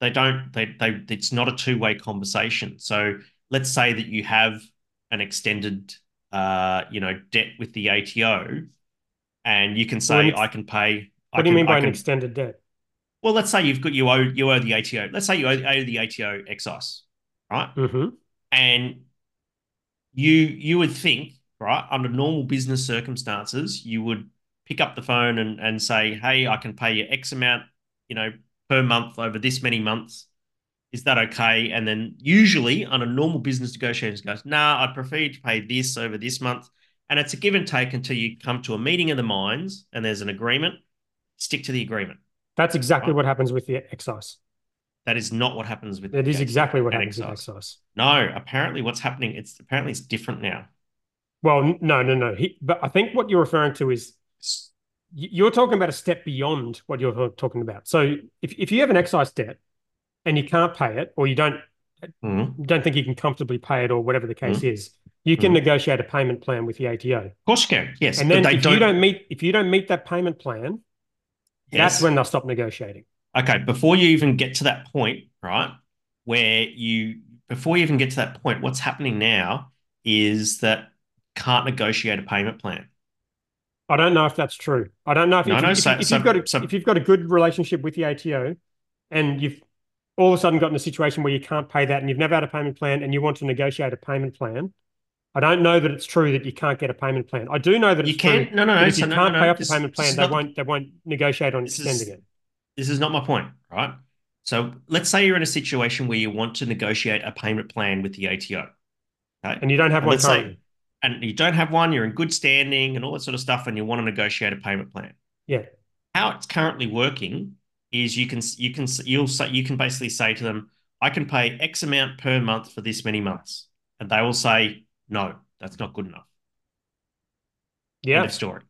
S2: They don't. They they. It's not a two way conversation. So let's say that you have an extended, uh, you know, debt with the ATO, and you can say, well, "I can pay."
S1: What
S2: I
S1: do you
S2: can,
S1: mean by an extended debt?
S2: well, let's say you've got you owe you owe the ATO. Let's say you owe, owe the ATO excise, right?
S1: Mm-hmm.
S2: And you you would think, right, under normal business circumstances, you would pick up the phone and and say, hey, I can pay you X amount, you know, per month over this many months. Is that okay? And then usually on a normal business negotiations goes, nah, I'd prefer you to pay this over this month. And it's a give and take until you come to a meeting of the minds and there's an agreement. Stick to the agreement
S1: that's exactly what happens with the excise.
S2: That is not what happens with.
S1: It is exactly what happens excise. with excise.
S2: No, apparently, what's happening? It's apparently it's different now.
S1: Well, no, no, no. He, but I think what you're referring to is you're talking about a step beyond what you're talking about. So if, if you have an excise debt and you can't pay it, or you don't
S2: mm-hmm.
S1: don't think you can comfortably pay it, or whatever the case mm-hmm. is, you can mm-hmm. negotiate a payment plan with the ATO.
S2: Of course, you can. Yes,
S1: and then if don't... you don't meet if you don't meet that payment plan, Yes. That's when they'll stop negotiating.
S2: Okay, before you even get to that point, right, where you before you even get to that point, what's happening now is that can't negotiate a payment plan.
S1: I don't know if that's true. I don't know if, no, if, no, if, so, if, you've got a, so, if you've got a good relationship with the ATO and you've all of a sudden got in a situation where you can't pay that and you've never had a payment plan and you want to negotiate a payment plan, I don't know that it's true that you can't get a payment plan. I do know that
S2: you can.
S1: True
S2: no, no, no.
S1: If
S2: you
S1: no, can't pay off the payment plan, they won't. They won't negotiate on extending
S2: is,
S1: it.
S2: This is not my point, right? So let's say you're in a situation where you want to negotiate a payment plan with the ATO,
S1: okay? and you don't have and one currently. Say,
S2: and you don't have one. You're in good standing and all that sort of stuff, and you want to negotiate a payment plan.
S1: Yeah.
S2: How it's currently working is you can you can you'll say you can basically say to them, I can pay X amount per month for this many months, and they will say no that's not good enough.
S1: Yeah.
S2: End of story.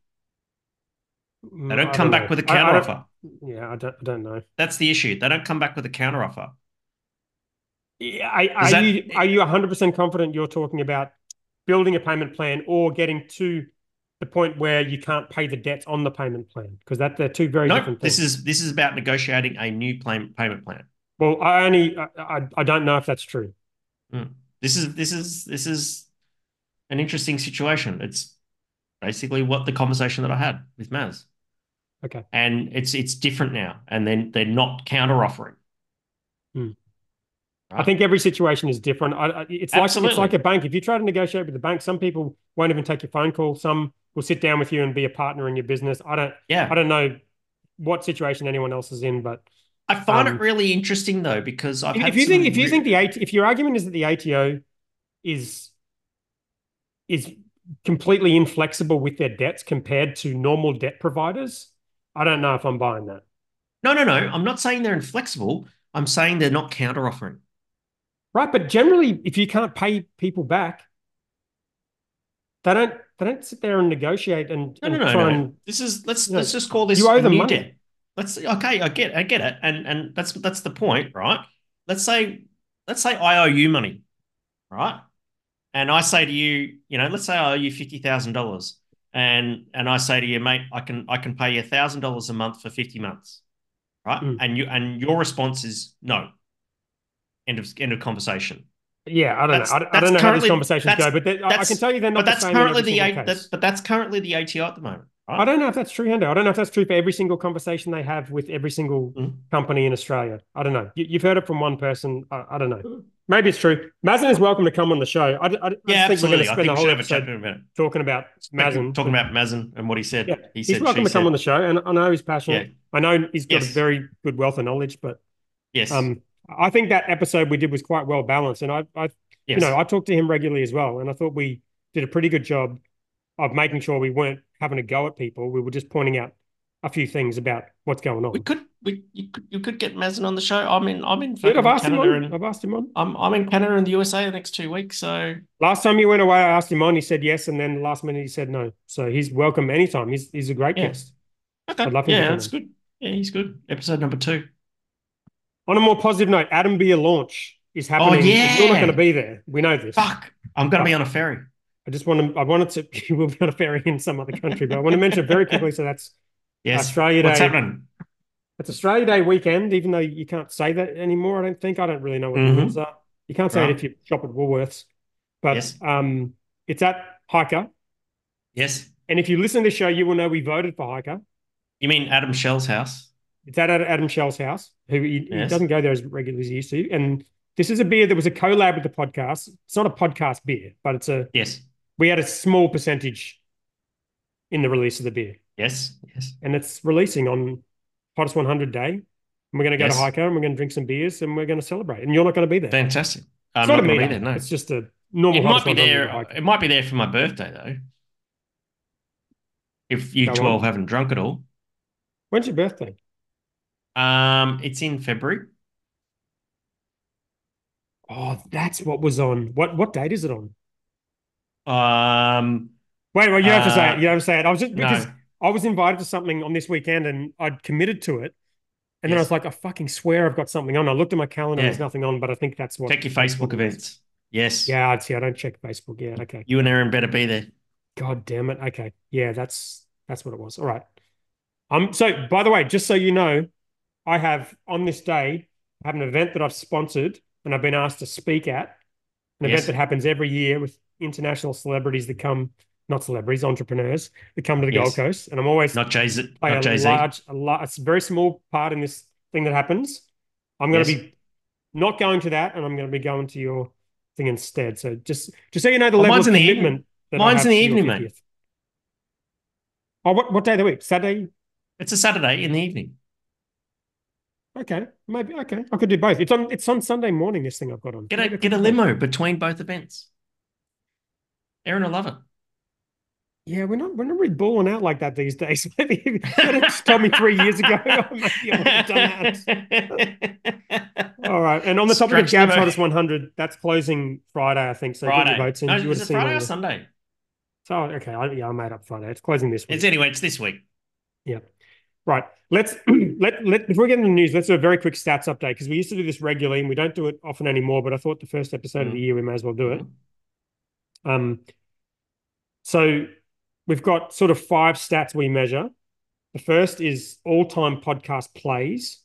S2: Mm, they don't I come don't back know. with a counteroffer.
S1: Yeah, I don't, I don't know.
S2: That's the issue. They don't come back with a counteroffer.
S1: Yeah, Are, are
S2: that-
S1: you are you 100% confident you're talking about building a payment plan or getting to the point where you can't pay the debts on the payment plan? Because that they're two very
S2: No,
S1: different things.
S2: this is this is about negotiating a new plan, payment plan.
S1: well, I only I, I, I don't know if that's true. Hmm.
S2: This is this is this is an interesting situation. It's basically what the conversation that I had with Maz.
S1: Okay.
S2: And it's it's different now, and then they're not counter offering. Hmm.
S1: I think every situation is different. I, it's like it's like a bank. If you try to negotiate with the bank, some people won't even take your phone call. Some will sit down with you and be a partner in your business. I don't
S2: Yeah,
S1: I don't know what situation anyone else is in, but
S2: I find
S1: um,
S2: it really interesting though because I've
S1: if,
S2: had
S1: if you think if you think the AT, if your argument is that the ATO is is completely inflexible with their debts compared to normal debt providers, I don't know if I'm buying that.
S2: no no no, I'm not saying they're inflexible. I'm saying they're not counter offering.
S1: Right, but generally, if you can't pay people back, they don't they don't sit there and negotiate and,
S2: No
S1: and
S2: no
S1: try
S2: no.
S1: and
S2: This is let's
S1: No,
S2: let's just call this
S1: you owe them
S2: new
S1: money.
S2: debt. Let's okay, I get I get it, and and that's that's the point, right? Let's say let's say I owe you money, right? And I say to you, you know, let's say I owe you fifty thousand dollars, and and I say to you, mate, I can I can pay you thousand dollars a month for fifty months, right?
S1: Mm.
S2: And you and your response is no. End of end of conversation.
S1: yeah, I don't
S2: That's-
S1: know. I, don't- I don't know how these conversations go, but I- can tell you they're not
S2: But
S1: the
S2: that's
S1: same
S2: currently the A- that's, but that's currently the ATO at the moment, right?
S1: I don't know if that's true, Hendo. I don't know if that's true for every single conversation they have with every single
S2: Mhm.
S1: company in Australia. I don't know. You, you've heard it from one person. I, I don't know. Maybe it's true. Mazen is welcome to come on the show. I, I,
S2: Yeah,
S1: think we're going
S2: absolutely.
S1: to spend the whole
S2: should have a chat
S1: episode
S2: with him about it.
S1: talking about Mazen.
S2: Talking about Mazen and what he said.
S1: Yeah,
S2: he
S1: He's
S2: said,
S1: welcome
S2: she
S1: to come
S2: said.
S1: on the show, and I know he's passionate.
S2: Yeah.
S1: I know he's got
S2: Yes.
S1: a very good wealth of knowledge, but
S2: Yes.
S1: um, I think that episode we did was quite well balanced, and I, I
S2: yes.
S1: you know, I talk to him regularly as well, and I thought we did a pretty good job of making sure we weren't having a go at people. We were just pointing out a few things about what's going on.
S2: we could we you could you could get Mazen on the show. I'm in I'm in
S1: Good, I've asked him
S2: Canada
S1: on.
S2: and
S1: I've asked him on.
S2: I'm I'm in Canada and the USA the next two weeks. So
S1: Last time you went away, I asked him on. He said yes, and then last minute he said no. So he's welcome anytime. He's he's a great
S2: Yeah.
S1: guest.
S2: okay,
S1: I'd love him
S2: yeah, that's good. Yeah, he's good. Episode number two.
S1: On a more positive note, Adam Beer launch is happening.
S2: Oh, yeah.
S1: You're not going to be there. We know this.
S2: Fuck, I'm gonna be on a ferry.
S1: I just want to. I wanted to. You will be on a ferry in some other country, but I want to mention very quickly. So that's
S2: Yes.
S1: Australia
S2: What's
S1: Day.
S2: happening?
S1: It's Australia Day weekend, even though you can't say that anymore. I don't think. I don't really know what
S2: Mhm.
S1: the rules are. You can't say
S2: Right.
S1: it if you shop at Woolworths, but
S2: Yes.
S1: um, it's at Hiker.
S2: Yes.
S1: And if you listen to the show, you will know we voted for Hiker.
S2: You mean Adam Shell's house?
S1: It's at Adam Shell's house, who he, he doesn't go there as regularly as he used to. And this is a beer that was a collab with the podcast. It's not a podcast beer, but it's a.
S2: Yes.
S1: We had a small percentage in the release of the beer,
S2: Yes. Yes.
S1: and it's releasing on Hottest 100 Day. And we're going to go
S2: Yes.
S1: to Hiker and we're going to drink some beers and we're going to celebrate. And you're not going to be there.
S2: Fantastic. I'm
S1: It's
S2: not
S1: not
S2: gonna be there. No.
S1: It's just a normal.
S2: It might be there. It might be there for my birthday though. If you
S1: Go on.
S2: twelve haven't drunk at all.
S1: When's your birthday?
S2: Um, it's in February.
S1: Oh, that's what was on. What what date is it on?
S2: Um,
S1: Wait, wait, you don't have to say
S2: Uh,
S1: it. You don't have to say it. I was just
S2: no.
S1: because I was invited to something on this weekend and I'd committed to it. And then I was like, I fucking swear I've got something on. I looked at my calendar,
S2: Yeah.
S1: there's nothing on, but I think that's what.
S2: check your Facebook events. Yes.
S1: Yeah, I'd see. I don't check Facebook. Yeah, okay.
S2: You and Aaron better be there.
S1: God damn it. Okay. Yeah, that's that's what it was. All right. Um, so by the way, just so you know, I have on this day, I have an event that I've sponsored and I've been asked to speak at an
S2: Yes.
S1: event that happens every year with international celebrities that come, not celebrities, entrepreneurs that come to the
S2: Yes.
S1: Gold Coast. And I'm always
S2: Not Jay Z. Not
S1: a
S2: Jay Z.
S1: large, a large, it's a very small part in this thing that happens. I'm going to
S2: Yes.
S1: be not going to that, and I'm going to be going to your thing instead. So just, just so you know the
S2: Well,
S1: level of
S2: in the evening.
S1: commitment.
S2: Mine's in the evening, mate.
S1: Oh, what, what day of the week? Saturday?
S2: It's a Saturday in the evening.
S1: Okay, maybe. Okay, I could do both. It's on. It's on Sunday morning. This thing I've got on.
S2: Get a
S1: Maybe
S2: get a limo between both events. Aaron will love it.
S1: Yeah, we're not. We're not really balling out like that these days. Maybe if you could have just told me three years ago. maybe I would have done that. All right. And on the topic of
S2: Stretch the
S1: Gab's. Hottest 100, that's closing Friday, I think. So get
S2: Friday.
S1: your votes in.
S2: No,
S1: You
S2: is it Friday or Sunday?
S1: So okay, I, yeah, I made up Friday. It's closing this week.
S2: It's anyway. It's this week.
S1: Right. Let's let let before we get into the news, let's do a very quick stats update because we used to do this regularly and we don't do it often anymore. But I thought the first episode of the
S2: Mm.
S1: year we may as well do it.
S2: Mhm.
S1: Um, so we've got sort of five stats we measure. The first is all-time podcast plays.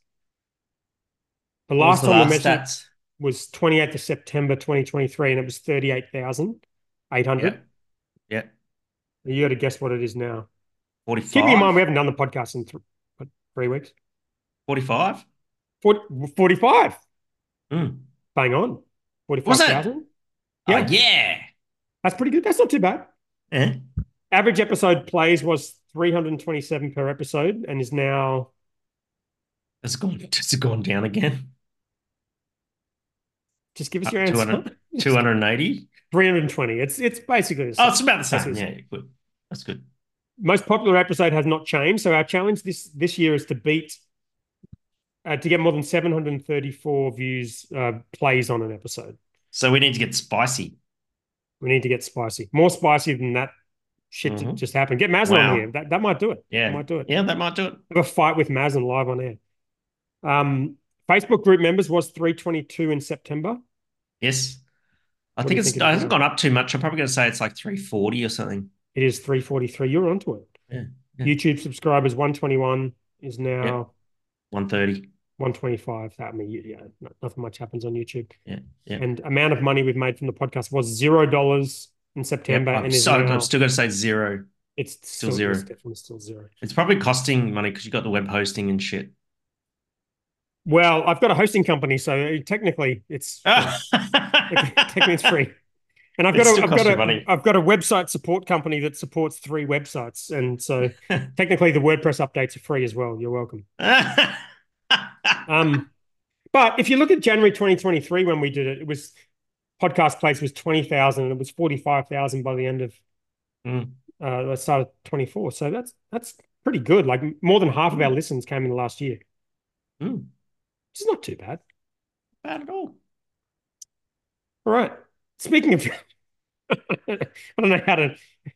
S1: The last
S2: the
S1: time we
S2: last
S1: measured
S2: stats?
S1: was 28th of September 2023, and it was 38,800.
S2: Yeah. Yeah.
S1: You got to guess what it is now.
S2: 45.
S1: Keep in mind, we haven't done the podcast in th what, three weeks.
S2: 45.
S1: 40, 45.
S2: Mm.
S1: Bang on.
S2: Was
S1: 45,000.
S2: Yeah.
S1: Yeah.
S2: Oh, yeah.
S1: That's pretty good. That's not too bad.
S2: Eh?
S1: Average episode plays was 327 per episode and is now
S2: Has it gone, has it gone down again?
S1: just give us
S2: Up
S1: your answer.
S2: 200 280.
S1: 320. It's it's basically the
S2: Oh, it's about the same. Yeah, good. That's good.
S1: Most popular episode has not changed. So our challenge this this year is to beat uh, to get more than 734 views uh, plays on an episode.
S2: So we need to get spicy.
S1: We need to get spicy. More spicy than that shit that
S2: Mhm.
S1: just happened. Get Mazen
S2: Wow.
S1: on here. That that might do it.
S2: Yeah.
S1: That might do it.
S2: Yeah, that might do it.
S1: Have a fight with Mazen live on air. Um, Facebook group members was 322 in September.
S2: Yes. I
S1: What
S2: think it's
S1: think
S2: it hasn't gone up too much. I'm probably going to say it's like 340 or something.
S1: It is 343. You're onto it.
S2: Yeah, yeah.
S1: YouTube subscribers 121 is now
S2: 130.
S1: 125. That I mean, yeah, nothing much happens on YouTube.
S2: Yeah, yeah.
S1: And amount of money we've made from the podcast was zero dollars in September,
S2: Yep, I'm,
S1: and
S2: so,
S1: now
S2: I'm still going to say zero.
S1: it's
S2: still
S1: still,
S2: zero.
S1: It's definitely still zero.
S2: It's probably costing money because you got the web hosting and shit.
S1: Well, I've got a hosting company, so technically it's technically it's free. And I've got a, I've got a. I've got a website support company that supports three websites, and so technically the WordPress updates are free as well. You're welcome. Um, but if you look at January 2023 when we did it, it was podcast plays was 20,000 and it was 45,000 by the end of
S2: Mm.
S1: uh the start of 24. So that's that's pretty good. Like more than half of our
S2: Mm.
S1: listens came in the last year.
S2: Mm,
S1: Which is not too bad.
S2: bad at all.
S1: All right. Speaking of I don't know how to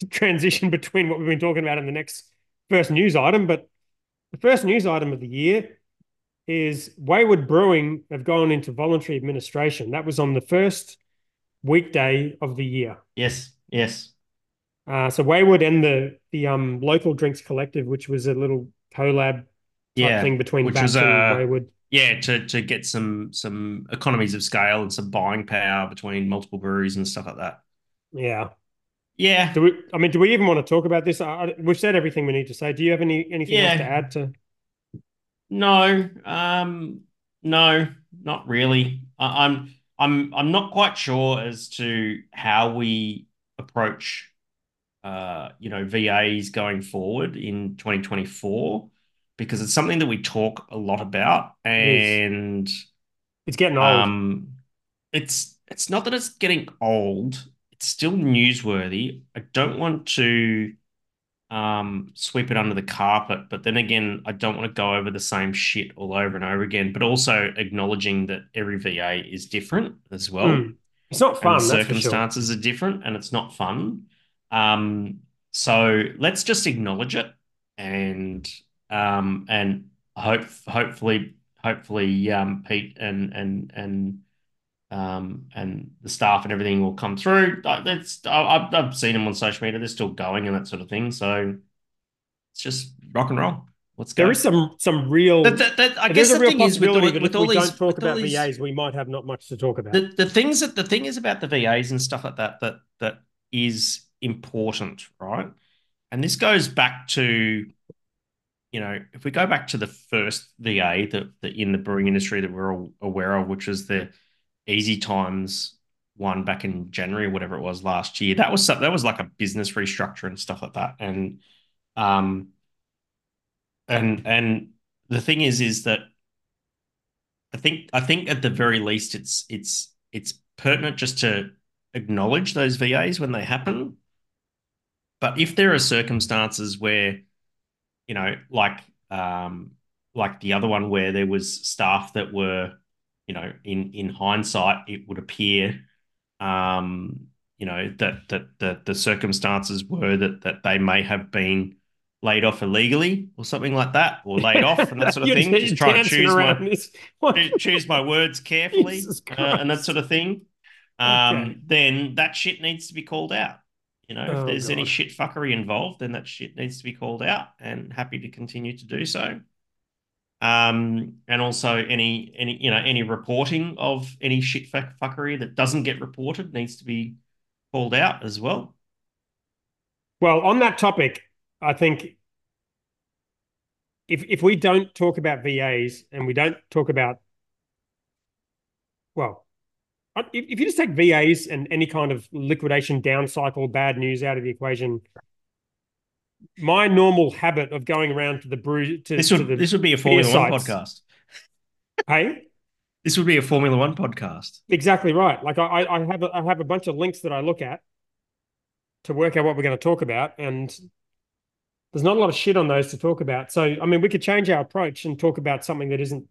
S1: transition between what we've been talking about in the next first news item, but the first news item of the year is Wayward Brewing have gone into voluntary administration. That was on the first weekday of the year.
S2: Yes, yes.
S1: Uh, so Wayward and the the um local drinks collective, which was a little collab type
S2: Yeah,
S1: thing between
S2: which
S1: Batch
S2: was,
S1: and
S2: uh,
S1: Wayward.
S2: Yeah, to to get some some economies of scale and some buying power between multiple breweries and stuff like that.
S1: Yeah.
S2: Yeah.
S1: Do we? I mean, do we even want to talk about this? I, we've said everything we need to say. Do you have any anything else to add to?
S2: No, um, no, not really. I, I'm I'm I'm not quite sure as to how we approach uh, you know, VAs going forward in 2024 because it's something that we talk a lot about
S1: It
S2: and
S1: It's getting old.
S2: um it's it's not that it's getting old, it's still newsworthy. I don't want to um sweep it under the carpet, but then again, I don't want to go over the same shit all over and over again, but also acknowledging that every VA is different as well
S1: Mm. It's not fun, that's sure.
S2: circumstances are different and it's not fun. Um, so let's just acknowledge it and um, and hope hopefully hopefully um, Pete and and and um, and the staff and everything will come through. That's I've I've seen them on social media; they're still going and that sort of thing. So it's just rock and roll. Let's go.
S1: There is some some real.
S2: That- that- that- I guess the
S1: real
S2: thing is with all, with
S1: if
S2: all
S1: we
S2: these
S1: don't talk
S2: with
S1: about
S2: these-
S1: VAs, we might have not much to talk about.
S2: the the things that the thing is about the VAs and stuff like that that that is important, right? And this goes back to, you know, if we go back to the first VA that, in the brewing industry that we're all aware of, which was the Easy Times one back in January, whatever it was last year. That was that was like a business restructure and stuff like that. And um and and the thing is is that I think I think at the very least it's it's it's pertinent just to acknowledge those VAs when they happen. But if there are circumstances where, you know, like um like the other one where there was staff that were, you know, in in hindsight, it would appear um, you know, that that that the circumstances were that that they may have been laid off illegally or something like that, or laid off and that sort of thing. Just trying to choose my choose my words carefully uh, and that sort of thing. Um,
S1: Okay.
S2: then that shit needs to be called out. You know,
S1: Oh,
S2: if there's any
S1: God.
S2: shit fuckery involved, then that shit needs to be called out, and happy to continue to do so. Um, and also any any you know any reporting of any shit fuckery that doesn't get reported needs to be called out as well.
S1: Well, on that topic, I think if if we don't talk about VAs and we don't talk about, well, if, if you just take VAs and any kind of liquidation down cycle, bad news out of the equation, my normal habit of going around to the brew to,
S2: This
S1: to
S2: would
S1: the
S2: this would be a Formula One podcast.
S1: hey,
S2: This would be a Formula One podcast.
S1: exactly right. Like I, I I have a, I have a bunch of links that I look at to work out what we're going to talk about, and there's not a lot of shit on those to talk about. So I mean, we could change our approach and talk about something that isn't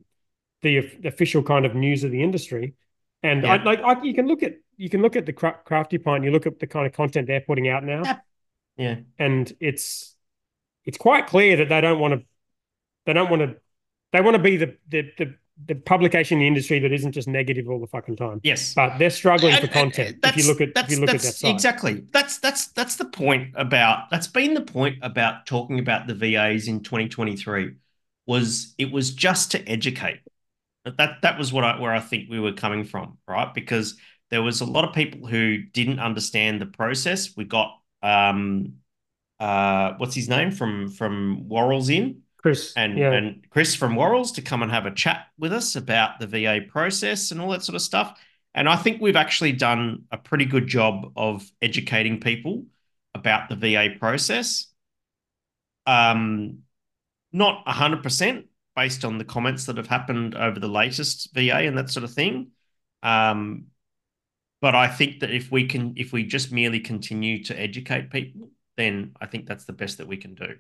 S1: the official kind of news of the industry. And I like I, you can look at you can look at the cra- crafty pint. You look at the kind of content they're putting out now,
S2: Yeah. Yeah.
S1: and it's it's quite clear that they don't want to they don't want to they want to be the the the the publication in the industry that isn't just negative all the fucking time.
S2: Yes.
S1: But they're struggling for
S2: And- and
S1: content. If you look at if you look at that
S2: that's-
S1: site.
S2: exactly that's that's that's the point about that's been the point about talking about the VAs in 2023 was it was just to educate. That that was what I where I think we were coming from, right? Because there was a lot of people who didn't understand the process. We got um uh what's his name from from Worrells in
S1: Chris,
S2: and
S1: yeah,
S2: and Chris from Worrells to come and have a chat with us about the VA process and all that sort of stuff. And I think we've actually done a pretty good job of educating people about the VA process. Um, not hundred percent based on the comments that have happened over the latest VA and that sort of thing. Um, but I think that if we can, if we just merely continue to educate people, then I think that's the best that we can do.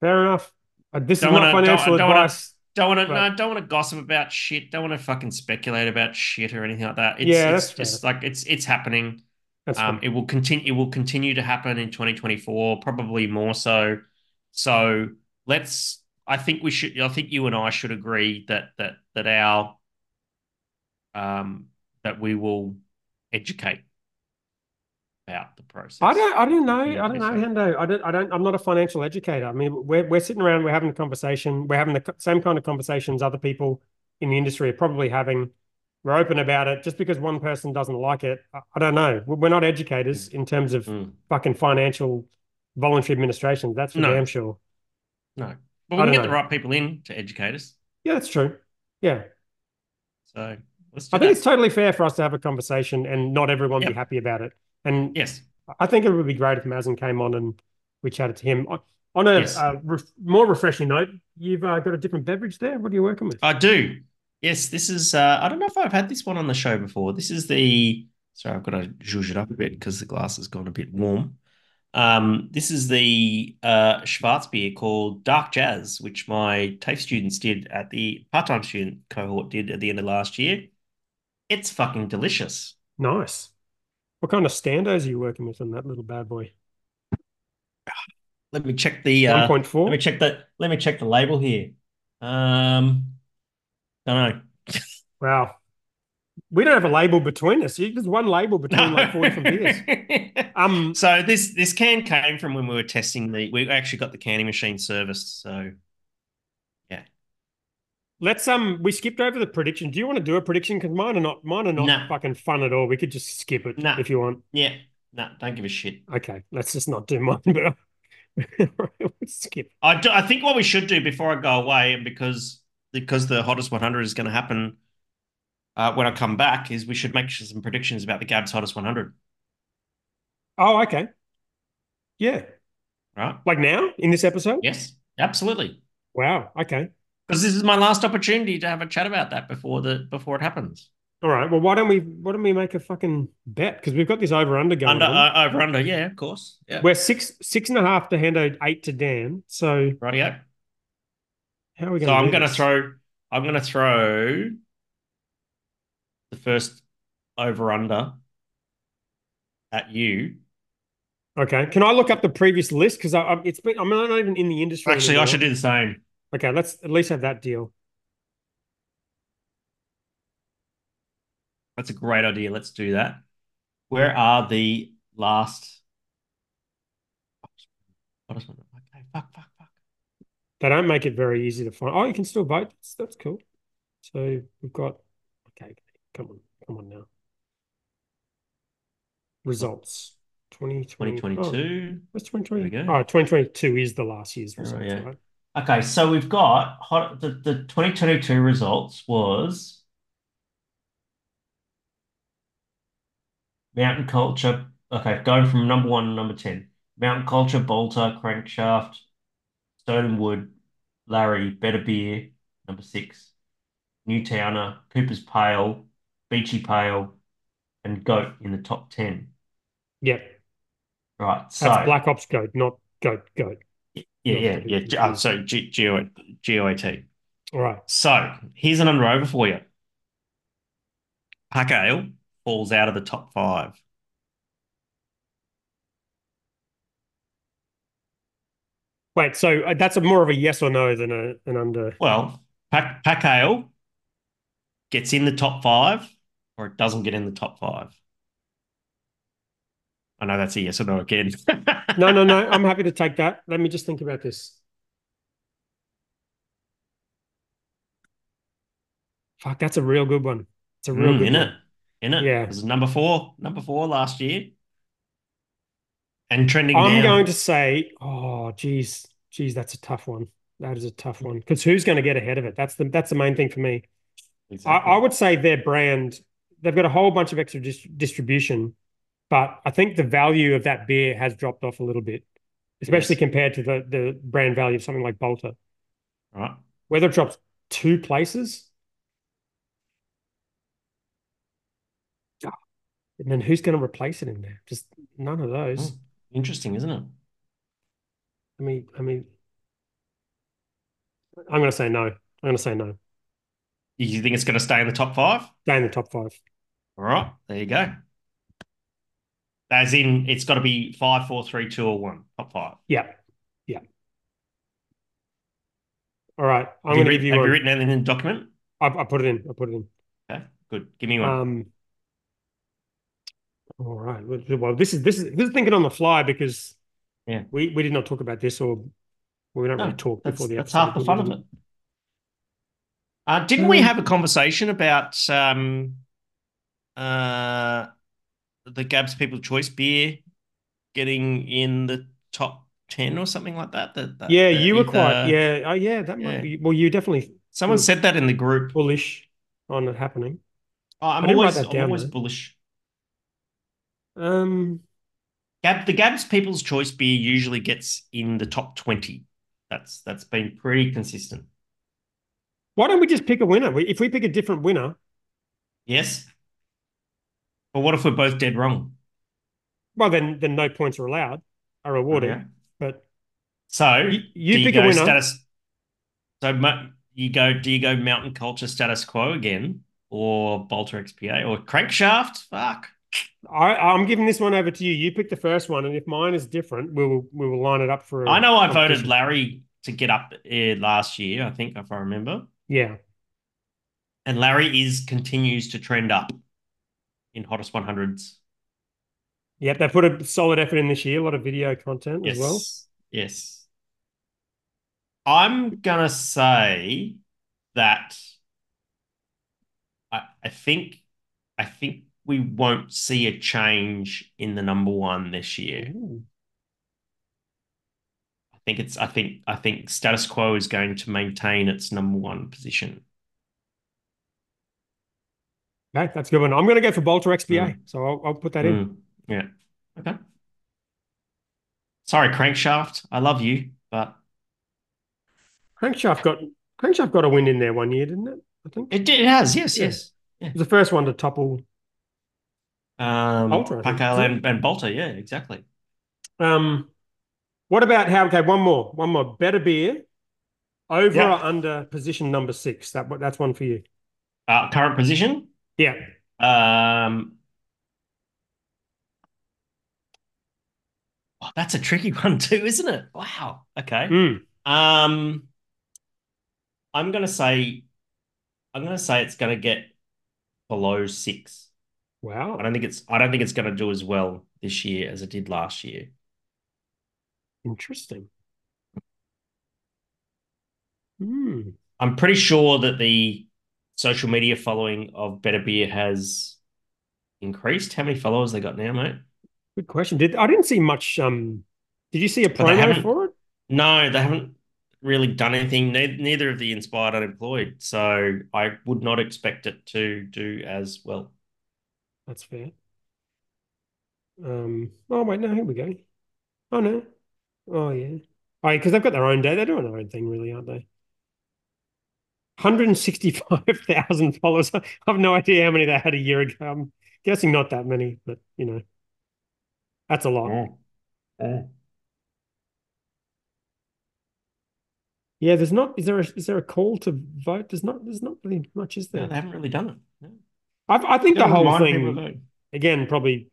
S1: fair enough. Uh, this
S2: Don't
S1: is not
S2: wanna- don't-
S1: financial
S2: don't
S1: advice.
S2: Don't want to no, don't want to gossip about shit. Don't want to fucking speculate about shit or anything like that. It's,
S1: Yeah,
S2: it's just like it's it's happening. Um, it will continue. It will continue to happen in 2024, probably more so. So let's. I think we should. I think you and I should agree that that that our um that we will educate about the process.
S1: I don't. I don't know.
S2: Yeah,
S1: I don't know, Hendo. I don't. I don't. I'm not a financial educator. I mean, we're we're sitting around. We're having a conversation. We're having the same kind of conversations other people in the industry are probably having. We're open about it. Just because one person doesn't like it, I, I don't know. We're not educators in terms of
S2: Mm,
S1: fucking financial voluntary administration. That's for
S2: No.
S1: damn sure.
S2: no, but we can get the right people in to educate us.
S1: Yeah, that's true. Yeah,
S2: So let's do
S1: I think it's totally fair for us to have a conversation and not everyone be happy about it. And
S2: yes.
S1: I think it would be great if Mazen came on and we chatted to him. On- a
S2: Yes.
S1: uh, ref more refreshing note, you've uh, got a different beverage there. What are you working with?
S2: I do. Yes, this is. Uh, I don't know if I've had this one on the show before. This is the. Sorry, I've got to zhuzh it up a bit because the glass has gone a bit warm. Um, this is the uh, Schwarzbier called Dark Jazz, which my TAFE students did at the part-time student cohort did at the end of last year. It's fucking delicious.
S1: Nice. What kind of standos are you working with on that little bad boy?
S2: Let me check the. Uh,
S1: 1.4?
S2: let me check the. Let me check the label here. Um, don't know.
S1: Wow. We don't have a label between us. There's one label between like four different beers. Um,
S2: So this this can came from when we were testing the. We actually got the canning machine serviced. So yeah,
S1: let's um, we skipped over the prediction. Do you want to do a prediction? Because mine are not, mine are not
S2: Nah.
S1: fucking fun at all. We could just skip it
S2: Nah.
S1: if you want.
S2: yeah, no, don't give a shit.
S1: Okay, let's just not do mine. But skip.
S2: I do, I think what we should do before I go away, because because the hottest 100 is going to happen uh, when I come back, is we should make some predictions about the Gabs hottest 100.
S1: Oh, okay. Yeah,
S2: Right?
S1: like now in this episode.
S2: Yes, absolutely.
S1: Wow. Okay.
S2: Because this is my last opportunity to have a chat about that before the before it happens.
S1: All right. Well, why don't we why don't we make a fucking bet? Because we've got this over under going
S2: Under
S1: on.
S2: uh, over under, yeah, of course. Yeah.
S1: We're six six and a half to Hendo, eight to Dan. So
S2: Rightio.
S1: how are we going? So?
S2: I'm going to throw. I'm going to throw the first over under at you
S1: Okay. Can I look up the previous list? Because I, I, it's been, I'm not even in the industry.
S2: Actually, I should do the same.
S1: Okay, let's at least have that deal.
S2: That's a great idea. Let's do that. Where are the last? Okay, fuck, fuck, fuck.
S1: They don't make it very easy to find. Oh, you can still vote. That's, that's cool. So we've got. Come on, come on now. Results. 2020,
S2: 2022.
S1: Oh, what's 2020?
S2: There we go.
S1: Oh, 2022 is the last year's
S2: Oh,
S1: results,
S2: yeah.
S1: right?
S2: Okay, so we've got hot, the, the 2022 results was Mountain Culture. Okay, going from number one to number 10. Mountain Culture, Balter, Crankshaft, Stone and Wood, Larry, Better Beer, number six. Newtowner, Cooper's Pale, Beachy Pale, and Goat in the top 10.
S1: Yep.
S2: Right, so
S1: That's Black Hops Goat, not Goat Goat.
S2: yeah, yeah,
S1: to
S2: yeah. Uh, so G- GOAT.
S1: All right.
S2: So here's an under over for you. Pack Ale falls out of the top five.
S1: Wait, so uh, that's a more of a yes or no than a an under.
S2: Well, Pack, Pack Ale gets in the top five or it doesn't get in the top five. I know that's a yes or no again.
S1: No, no, no. I'm happy to take that. Let me just think about this. Fuck, that's a real good one. It's a real
S2: Mm,
S1: good
S2: in
S1: one.
S2: it. In it.
S1: Yeah.
S2: It was number four, number four last year. And trending
S1: I'm
S2: down.
S1: going to say, oh, geez, geez, that's a tough one. That is a tough one because who's going to get ahead of it? That's the that's the main thing for me. I, I would say their brand, they've got a whole bunch of extra dis distribution, but I think the value of that beer has dropped off a little bit, especially
S2: Yes.
S1: compared to the the brand value of something like Balter.
S2: Right.
S1: Whether it drops two places, and then who's going to replace it in there? Just none of those.
S2: Mm, Interesting, isn't it?
S1: I mean, I mean, I'm going to say no. I'm going to say no.
S2: You think it's going to stay in the top five?
S1: Stay in the top five.
S2: All right, there you go. As in, it's got to be five, four, three, two, or one. Top five.
S1: Yeah, yeah. All right, I'm
S2: Have you,
S1: going to give you
S2: have
S1: one.
S2: you written anything in the document?
S1: I, I put it in. I put it in.
S2: Okay, good. Give me one.
S1: Um, all right. Well, this is this is this is thinking on the fly because
S2: Yeah.
S1: we we did not talk about this or we don't
S2: No,
S1: really talk before the
S2: that's half the fun of it. Uh, didn't we
S1: Um,
S2: have a conversation about um, uh, the Gabs People Choice beer getting in the top ten or something like that? That, that
S1: Yeah,
S2: that
S1: you were quite. Yeah. Oh, yeah. That might be. Well, you definitely
S2: Someone said that in the group.
S1: bullish on it happening.
S2: Oh, I'm
S1: I didn't write
S2: always I'm
S1: down,
S2: always
S1: though.
S2: bullish.
S1: Um,
S2: Gab, the Gabs People's Choice beer usually gets in the top 20. That's that's been pretty consistent.
S1: why don't we just pick a winner? If we pick a different winner,
S2: Yes. But what if we're both dead wrong?
S1: well, then then no points are allowed, are awarded.
S2: Okay.
S1: But
S2: So
S1: you, you
S2: do you
S1: pick a winner.
S2: status? So you go. Do you go Mountain Culture status quo again, or Balter XPA, or Crankshaft? Fuck.
S1: I, I'm giving this one over to you. You pick the first one, and if mine is different, we will we will line it up for. a
S2: I know I voted. Larry to get up uh, last year. I think if I remember,
S1: Yeah,
S2: and Larry is continues to trend up in hottest 100s.
S1: yep. They put a solid effort in this year. A lot of video content
S2: Yes.
S1: as well.
S2: Yes. I'm gonna say that I, I think I think we won't see a change in the number one this year.
S1: Ooh.
S2: I think it's I think I think status quo is going to maintain its number one position.
S1: Okay, that's a good one. I'm going to go for Balter XPA, so I'll, I'll put that in.
S2: Mm, yeah. Okay. Sorry, Crankshaft. I love you, but
S1: Crankshaft got Crankshaft got a win in there one year, didn't it? I think
S2: it, it has. Yes,
S1: Yeah.
S2: yes.
S1: it was the first one to topple.
S2: Um,
S1: Balter,
S2: and, and Balter. Yeah, exactly.
S1: Um, what about how? Okay, one more, one more. Better beer over
S2: Yeah.
S1: or under position number six. That that's one for you.
S2: Uh, current position.
S1: Yeah,
S2: Um, that's a tricky one too, isn't it? Wow. Okay.
S1: Mm.
S2: Um, I'm gonna say, I'm gonna say it's gonna get below six.
S1: Wow.
S2: I don't think it's, I don't think it's gonna do as well this year as it did last year.
S1: Interesting. Hmm.
S2: I'm pretty sure that the social media following of Better Beer has increased. How many followers they got now, mate?
S1: Good question. Did I didn't see much um did you see a promo for it?
S2: no, they haven't really done anything. Ne- neither of the Inspired Unemployed. So I would not expect it to do as well.
S1: That's fair. Um oh wait, no, here we go. Oh no. Oh yeah. Oh, because they've got their own day. They're doing their own thing, really, aren't they? 165,000 followers. I have no idea how many they had a year ago. I'm guessing not that many, but you know, that's a lot.
S2: Oh. Oh.
S1: Yeah, there's not. Is there a, is there a call to vote? There's not. There's not really much, is
S2: No,
S1: there?
S2: they haven't really done it. No.
S1: I, I think the whole thing, again, probably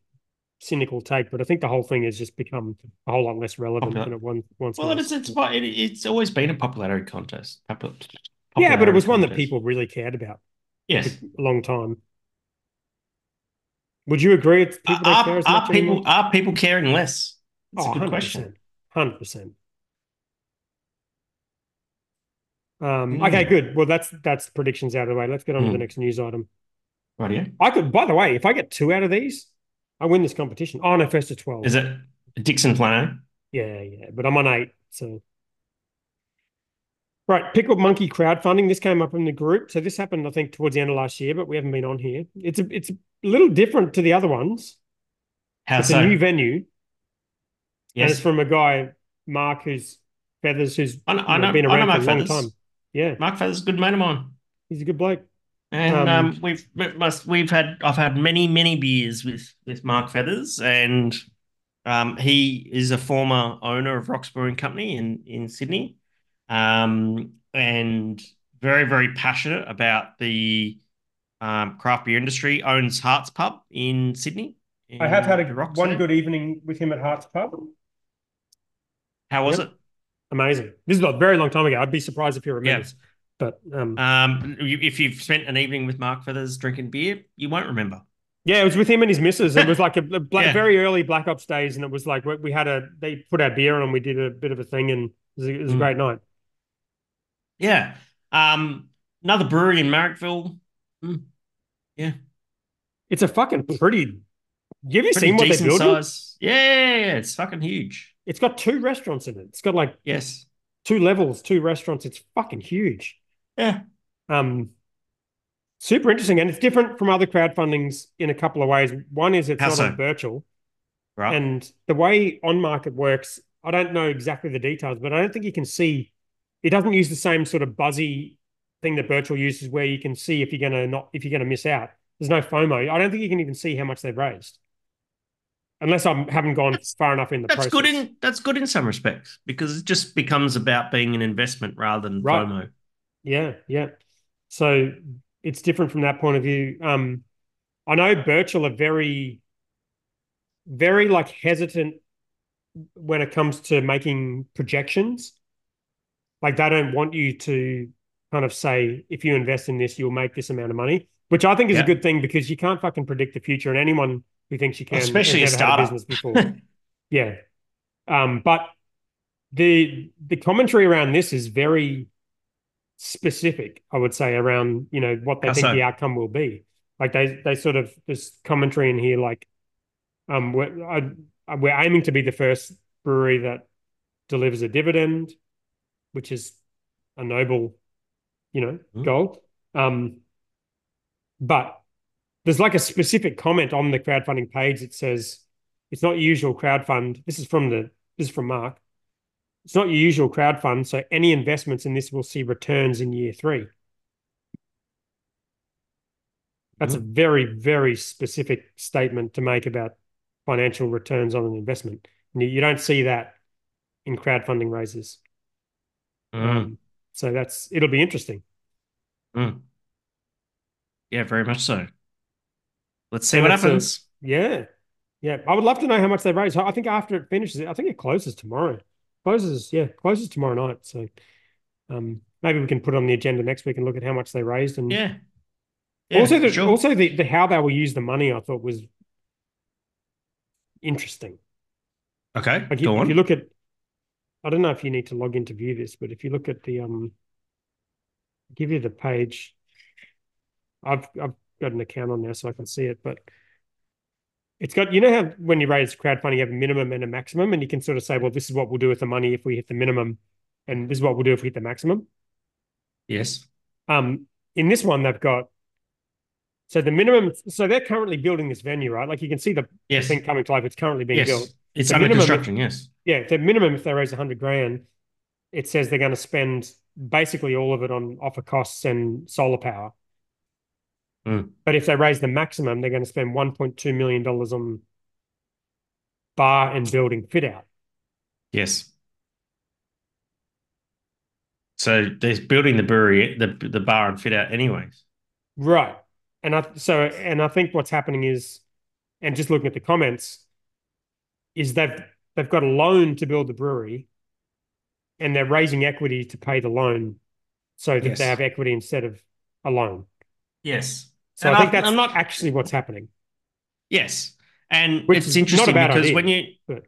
S1: cynical take, but I think the whole thing has just become a whole lot less relevant
S2: Popular.
S1: than it once once
S2: Well,
S1: was.
S2: it's it's it's always been a popularity contest.
S1: Yeah, but it was one that people really cared about
S2: Yes.
S1: a long time. Would you agree? It's people care
S2: Are, are people
S1: anymore?
S2: are people caring less? That's
S1: Oh,
S2: a good
S1: 100%.
S2: question.
S1: 100%. Um,
S2: Mm.
S1: okay, good. Well, that's that's predictions out of the way. Let's get on to the
S2: Mm.
S1: next news item.
S2: Rightio.
S1: I could, by the way, if I get two out of these, I win this competition. Oh no, first to 12.
S2: Is it Dixon Plano?
S1: Yeah, yeah, but I'm on eight. So, right, Pickle Monkey crowdfunding. This came up in the group. So this happened, I think, towards the end of last year, but we haven't been on here. It's a, it's a little different to the other ones.
S2: How
S1: It's
S2: so?
S1: a new venue, and it's from a guy, Mark, who's Feathers, who's
S2: I know,
S1: you know,
S2: know,
S1: been
S2: I know
S1: around
S2: Mark
S1: for a long
S2: Feathers.
S1: time. Yeah,
S2: Mark Feathers, a good mate of mine.
S1: he's a good bloke.
S2: And
S1: Um,
S2: um, we've we've had I've had many many beers with with Mark Feathers, and um, he is a former owner of Rocks Brewing Company in in Sydney, um, and very very passionate about the um, craft beer industry. Owns Harts Pub in Sydney.
S1: I have had a,
S2: in
S1: one good evening with him at Harts Pub.
S2: How was
S1: Yep. Amazing. This is a very long time ago. I'd be surprised if he remembers. But um.
S2: Um, if you've spent an evening with Mark Feathers drinking beer, you won't remember.
S1: Yeah, it was with him and his missus. It was like a, a black,
S2: Yeah.
S1: very early Black Hops days, and it was like we, we had a they put our beer on and we did a bit of a thing, and it was a, it was a
S2: Mm.
S1: great night.
S2: Yeah. Um, another brewery in Marrickville. Mm,
S1: It's a fucking pretty. Have you
S2: pretty
S1: seen what they're
S2: decent
S1: building?
S2: size. Yeah, yeah, yeah, it's fucking huge.
S1: It's got two restaurants in it. It's got like
S2: Yes.
S1: two levels, two restaurants. It's fucking huge.
S2: Yeah.
S1: Um, super interesting, and it's different from other crowdfundings in a couple of ways. One is it's
S2: How
S1: not
S2: so?
S1: on Birchal,
S2: Right.
S1: and the way OnMarket works, I don't know exactly the details, but I don't think you can see. It doesn't use the same sort of buzzy thing that Birchal uses, where you can see if you're gonna not if you're gonna miss out. There's no FOMO. I don't think you can even see how much they've raised, unless I haven't gone
S2: That's-
S1: far enough in the
S2: that's
S1: process.
S2: good in that's good in some respects because it just becomes about being an investment rather than
S1: Right.
S2: FOMO.
S1: Yeah, yeah. So it's different from that point of view. Um, I know Birchal are very, very like hesitant when it comes to making projections. Like they don't want you to kind of say, if you invest in this, you'll make this amount of money, which I think is
S2: Yeah.
S1: a good thing because you can't fucking predict the future. And anyone who thinks you can,
S2: Especially a
S1: had a
S2: startup.
S1: business before. Yeah. Um, but the the commentary around this is very specific, I would say, around, you know, what they
S2: How
S1: think
S2: so?
S1: the outcome will be. Like they they sort of there's commentary in here like um we're I, we're aiming to be the first brewery that delivers a dividend, which is a noble, you know,
S2: Mm.
S1: goal. Um but there's like a specific comment on the crowdfunding page that says it's not usual crowdfund. This is from the this is from Mark. It's not your usual crowdfund, so any investments in this will see returns in year three. That's a very, very specific statement to make about financial returns on an investment. You- you don't see that in crowdfunding raises.
S2: Mm,
S1: Um, so that's it'll be interesting.
S2: mm. Yeah, very much so. Let's see
S1: And
S2: what
S1: it's a-
S2: happens.
S1: Yeah. Yeah, I would love to know how much they raise. I think after it finishes, I think it closes tomorrow. Closes, yeah, closes tomorrow night. So um, maybe we can put it on the agenda next week and look at how much they raised. And
S2: Yeah. Yeah,
S1: also, the,
S2: sure.
S1: also the, the how they will use the money, I thought was interesting.
S2: okay,
S1: Like
S2: go
S1: if, if you look at, I don't know if you need to log in to view this, but if you look at the um, give you the page. I've I've got an account on there so I can see it, but it's got you know how when you raise crowdfunding, you have a minimum and a maximum, and you can sort of say, well, this is what we'll do with the money if we hit the minimum, and this is what we'll do if we hit the maximum.
S2: yes.
S1: Um, in this one, they've got so the minimum. So they're currently building this venue, right? Like you can see the
S2: Yes.
S1: thing coming to life. It's currently being
S2: Yes.
S1: built.
S2: It's
S1: The
S2: under
S1: minimum-
S2: construction. Yes.
S1: Yeah, the minimum if they raise a hundred grand, it says they're going to spend basically all of it on offer costs and solar power.
S2: Mm.
S1: But if they raise the maximum, they're going to spend one point two million dollars on bar and building fit out.
S2: Yes. So they're building the brewery, the the bar and fit out, anyways.
S1: Right. And I so and I think what's happening is, and just looking at the comments, is they've they've got a loan to build the brewery, and they're raising equity to pay the loan, so that
S2: Yes.
S1: they have equity instead of a loan.
S2: Yes.
S1: So
S2: And
S1: I think that's
S2: I'm not-
S1: actually what's happening.
S2: Yes, and
S1: Which
S2: it's
S1: is not a
S2: interesting because
S1: idea,
S2: when you
S1: but-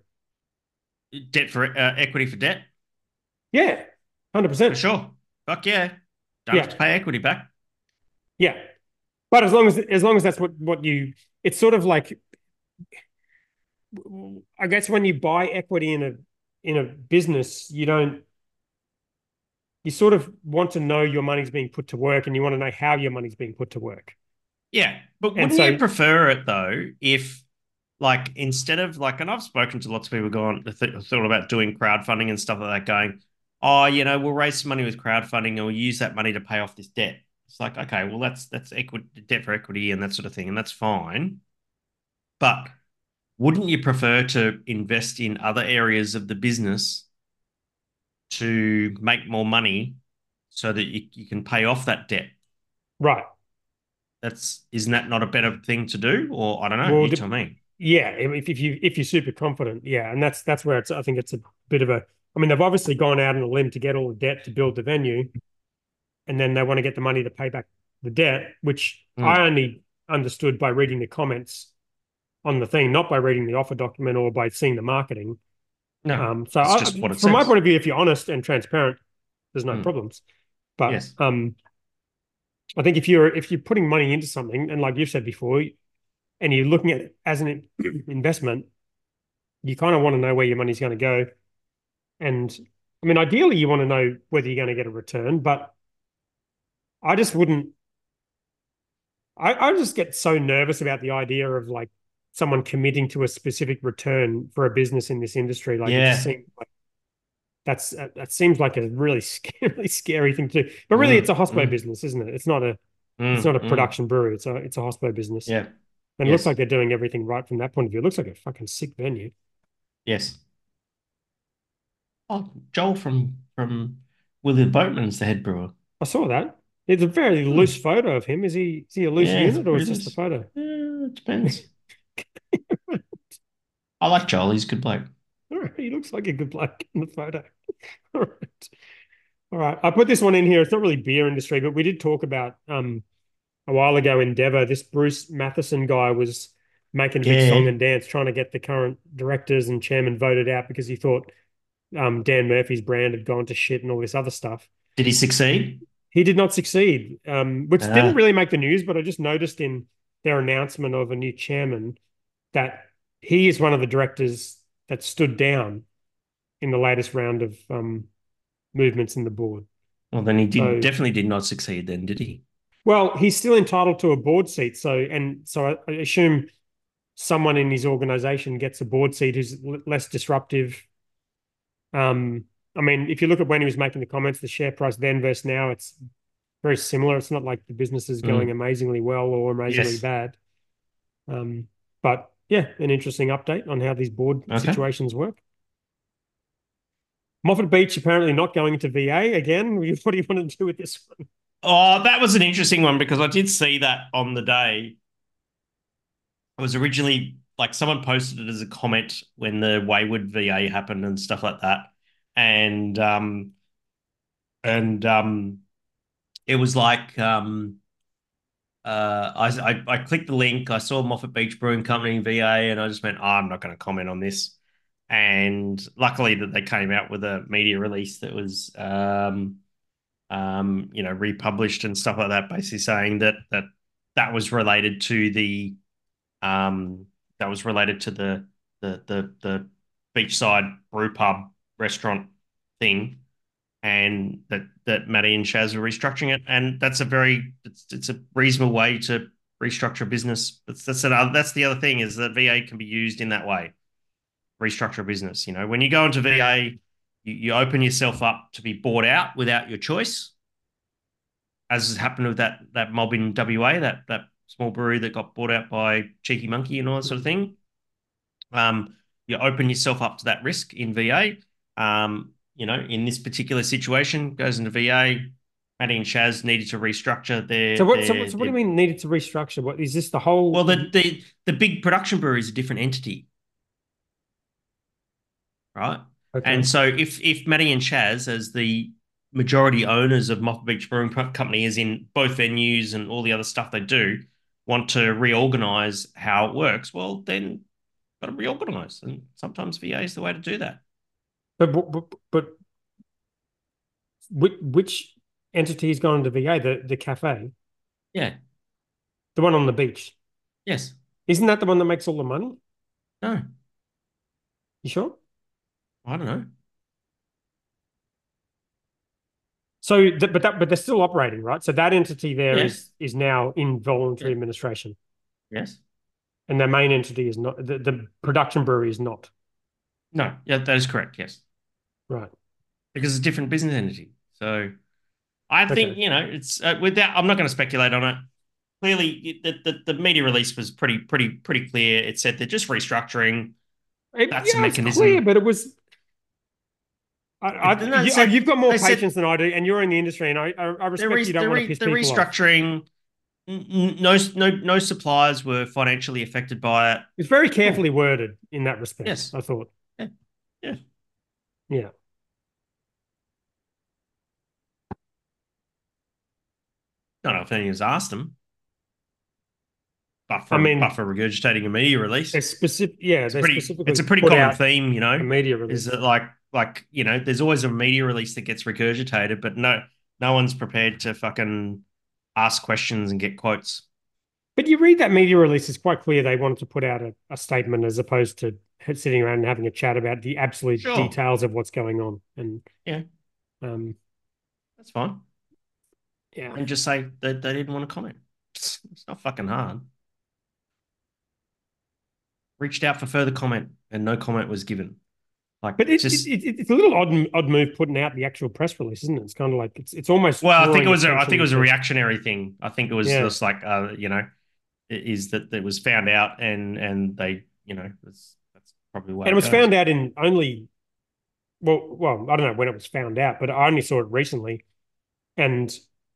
S2: debt for uh, equity for debt,
S1: Yeah, hundred
S2: for
S1: percent.
S2: sure. Fuck yeah, don't
S1: Yeah.
S2: have to pay equity back.
S1: Yeah, but as long as as long as that's what what you, it's sort of like, I guess when you buy equity in a in a business, you don't. You sort of want to know your money's being put to work, and you want to know how your money's being put to work.
S2: Yeah, but wouldn't
S1: so-
S2: you prefer it though if, like, instead of like, and I've spoken to lots of people going th- thought about doing crowdfunding and stuff like that, going, oh, you know, we'll raise some money with crowdfunding and we'll use that money to pay off this debt. It's like, okay, well, that's that's equity, debt for equity and that sort of thing, and that's fine. But wouldn't you prefer to invest in other areas of the business to make more money so that you, you can pay off that debt?
S1: Right.
S2: That's isn't that not a better thing to do? Or I don't know.
S1: Well,
S2: you tell me.
S1: Yeah, if, if you if you're super confident, yeah, and that's that's where it's. I think it's a bit of a. I mean, they've obviously gone out on a limb to get all the debt to build the venue, and then they want to get the money to pay back the debt, which
S2: Mm.
S1: I only understood by reading the comments on the thing, not by reading the offer document or by seeing the marketing.
S2: No,
S1: Um, so I,
S2: just what it
S1: from my point of view, if you're honest and transparent, there's no
S2: Mm.
S1: problems. But
S2: Yes.
S1: um, I think if you're if you're putting money into something, and like you've said before, and you're looking at it as an investment, you kind of want to know where your money's going to go. And I mean, ideally, you want to know whether you're going to get a return, but I just wouldn't. I, I just get so nervous about the idea of like someone committing to a specific return for a business in this industry. Like it
S2: Yeah.
S1: seems like that's uh, that seems like a really scary, scary thing to do. But really,
S2: Mm,
S1: it's a hospo
S2: mm.
S1: business, isn't it? It's not a
S2: Mm,
S1: it's not a
S2: mm.
S1: production brewery. It's a it's a hospo business.
S2: Yeah.
S1: And it looks like they're doing everything right from that point of view. It looks like a fucking sick venue.
S2: Yes. Oh, Joel from from the Boatman's the head brewer.
S1: I saw that. It's a very
S2: Hmm.
S1: loose photo of him. Is he is he a loose
S2: Yeah,
S1: unit or is just
S2: loose.
S1: photo?
S2: Yeah, it depends. I like Joel. He's a good bloke.
S1: All right, he looks like a good bloke in the photo. All right. All right. I put this one in here. It's not really beer industry, but we did talk about um a while ago Endeavour. This Bruce Mathieson guy was making a big song and dance trying to get the current directors and chairman voted out because he thought um Dan Murphy's brand had gone to shit and all this other stuff.
S2: Did he succeed?
S1: He did not succeed, um, which
S2: Ah.
S1: didn't really make the news, but I just noticed in their announcement of a new chairman that he is one of the directors that stood down in the latest round of um, movements in the board.
S2: Well, then he did
S1: So-
S2: definitely did not succeed. Then did he?
S1: Well, he's still entitled to a board seat, so and so I, I assume someone in his organization gets a board seat who's l- less disruptive. Um, I mean, if you look at when he was making the comments, the share price then versus now, it's very similar. It's not like the business is
S2: Mm.
S1: going amazingly well or amazingly
S2: Yes.
S1: bad. Um, but yeah, an interesting update on how these board
S2: Okay.
S1: situations work. Moffat Beach apparently not going into VA again. What do you want to do with this one?
S2: Oh, that was an interesting one because I did see that on the day. It was originally like someone posted it as a comment when the Wayward VA happened and stuff like that, and um, and um, it was like um, uh, I, I I clicked the link, I saw Moffat Beach Brewing Company VA, and I just went, oh, I'm not going to comment on this. And luckily that they came out with a media release that was um, um, you know, republished and stuff like that, basically saying that that that was related to the um, that was related to the the the the beachside brew pub restaurant thing, and that that Matty and Shaz are restructuring it, and that's a very it's, it's a reasonable way to restructure a business. That's that's that's the other thing is that VA can be used in that way, restructure a business. You know, when you go into VA you, you open yourself up to be bought out without your choice, as has happened with that that mob in WA, that that small brewery that got bought out by Cheeky Monkey and all that sort of thing. Um, you open yourself up to that risk in VA. Um, you know, in this particular situation, goes into VA. Matty and Shaz needed to restructure their.
S1: So what?
S2: Their,
S1: so, what, so what do you mean needed to restructure? What is this? The whole?
S2: Well, the the the big production brewery is a different entity, right? Okay. And so if if Matty and Shaz, as the majority owners of Moffat Beach Brewing Company, is in both venues and all the other stuff they do, want to reorganize how it works, well, then got to reorganize, and sometimes VA is the way to do that.
S1: But but, but which, which entity has gone to VA? The the cafe.
S2: Yeah.
S1: The one on the beach.
S2: Yes.
S1: Isn't that the one that makes all the money?
S2: No.
S1: You sure?
S2: I don't know.
S1: So, th- but that, but they're still operating, right? So that entity there yes. is is now in voluntary administration.
S2: Yes.
S1: And their main entity is not the, the production brewery is not.
S2: No, yeah, that is correct. Yes.
S1: Right.
S2: Because it's a different business entity. So, I okay. think you know it's uh, with that. I'm not going to speculate on it. Clearly, the, the the media release was pretty pretty pretty clear. It said they're just restructuring.
S1: It, That's yeah, a mechanism. clear, but it was I, I, you, have got more patience said, than I do, and you're in the industry, and I, I respect re, you don't want to piss
S2: the
S1: people
S2: restructuring. No, no, no suppliers were financially affected by it.
S1: It's very carefully worded in that respect.
S2: Yes,
S1: I thought.
S2: Yeah, yeah,
S1: yeah.
S2: Don't know if anyone's asked them. But for, I mean, but for regurgitating a media release,
S1: it's specific. Yeah,
S2: it's, pretty, it's a pretty common theme, you know.
S1: media release
S2: is that like like you know, there's always a media release that gets regurgitated, but no, no one's prepared to fucking ask questions and get quotes.
S1: But you read that media release; it's quite clear they wanted to put out a, a statement as opposed to sitting around and having a chat about the absolute sure. details of what's going on. And
S2: yeah,
S1: um,
S2: that's fine.
S1: Yeah,
S2: and just say that they didn't want to comment. It's, not fucking hard. Reached out for further comment, and no comment was given. Like,
S1: but it's just, it, it, it's a little odd odd move putting out the actual press release, isn't it? It's kind of like it's it's almost.
S2: Well, I think it was a, I think it was a reactionary thing. I think it was yeah. just like uh, you know, is that it was found out and and they you know that's that's probably why.
S1: And it was goes. found out in only, well, well, I don't know when it was found out, but I only saw it recently, and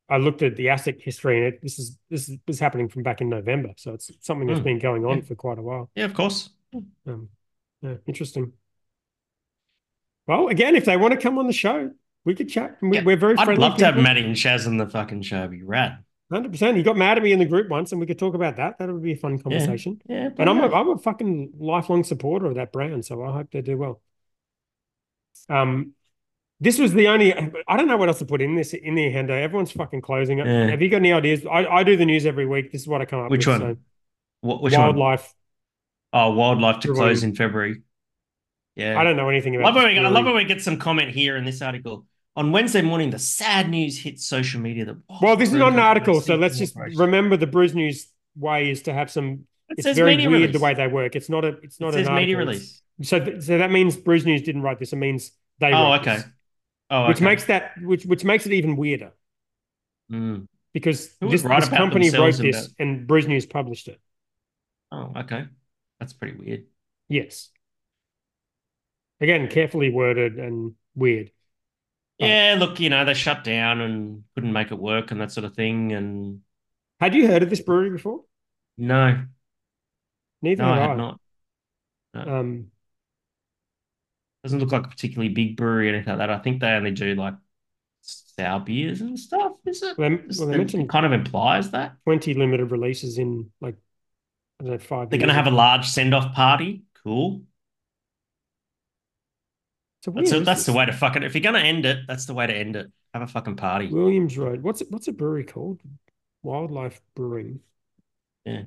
S1: I looked at the ASIC history, and it, this is this is, happening from back in November, so it's something that's mm. been going on
S2: yeah.
S1: for quite a while.
S2: Yeah, of course.
S1: Um, yeah, interesting. Well, again, if they want to come on the show, we could chat. We, are very
S2: I'd love to have Matty and Shaz on the fucking show. Be rad.
S1: Hundred percent. He got mad at me in the group once, and we could talk about that. That would be a fun conversation.
S2: Yeah, yeah
S1: and I'm a, I'm a fucking lifelong supporter of that brand, so I hope they do well. Um, this was the only. I don't know what else to put in this in the Hendo. Everyone's fucking closing it. Yeah. Have you got any ideas? I, I do the news every week. This is what I come up with.
S2: which
S1: with.
S2: One? So. What, which
S1: wildlife.
S2: One? Oh, wildlife to close in February. Yeah.
S1: I don't know anything about
S2: love when we, I love when we get some comment here in this article. On Wednesday morning, the sad news hit social media that
S1: oh, well, this is not an article, so let's just remember the Brews News way is to have some it it's very weird release. the way they work. It's not a it's not
S2: it
S1: an
S2: media release.
S1: So th- so that means Brews News didn't write this. It means they
S2: Oh, okay.
S1: This,
S2: oh,
S1: which makes that which which makes it even weirder.
S2: Mm.
S1: Because this, this company wrote this about... and Brews News published it.
S2: Oh, okay. That's pretty weird.
S1: Yes. Again, carefully worded and weird.
S2: Yeah, look, you know, they shut down and couldn't make it work and that sort of thing. And
S1: had you heard of this brewery before?
S2: No.
S1: Neither
S2: no,
S1: I
S2: had not. No.
S1: Um,
S2: Doesn't look like a particularly big brewery or anything like that. I think they only do like sour beers and stuff. Is it?
S1: Well,
S2: Is
S1: well, they mentioned-
S2: kind of implies that
S1: 20 limited releases in like I don't know, five.
S2: they're going to have a large send-off party. Cool.
S1: A
S2: That's,
S1: weird-
S2: that's the way to fucking. If you're going to end it, that's the way to end it. Have a fucking party.
S1: Williams Road. What's it, what's a brewery called? Wildlife Brewing.
S2: Yeah.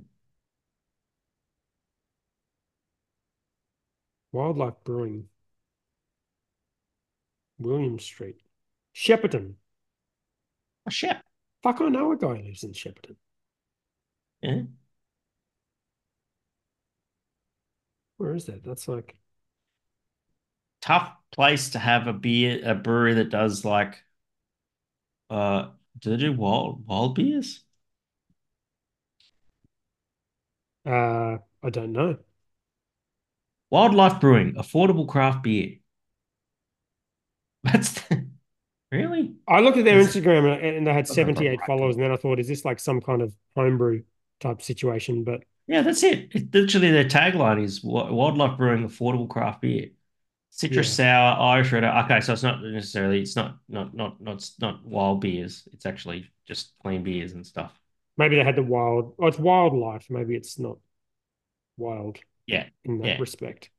S1: Wildlife Brewing. William Street. Shepparton.
S2: Oh shit.
S1: Fuck, I know a guy who lives in Shepparton.
S2: Yeah.
S1: Where is that? That's like
S2: Tough place to have a beer, a brewery that does like, uh, do they do wild wild beers?
S1: uh I don't know.
S2: Wildlife Brewing, affordable craft beer. That's really
S1: I looked at their
S2: It's-
S1: Instagram and, and they had 78
S2: blah.
S1: followers, and then I thought, is this like some kind of homebrew type situation? But
S2: yeah. That's it. It literally their tagline is Wildlife Brewing, affordable craft beer. Citrus sour, Irish red. Okay, so it's not necessarily it's not not not not not wild beers. It's actually just clean beers and stuff.
S1: maybe they had the wild. Oh, it's wildlife. Maybe it's not wild
S2: Yeah.
S1: in that
S2: Yeah.
S1: respect.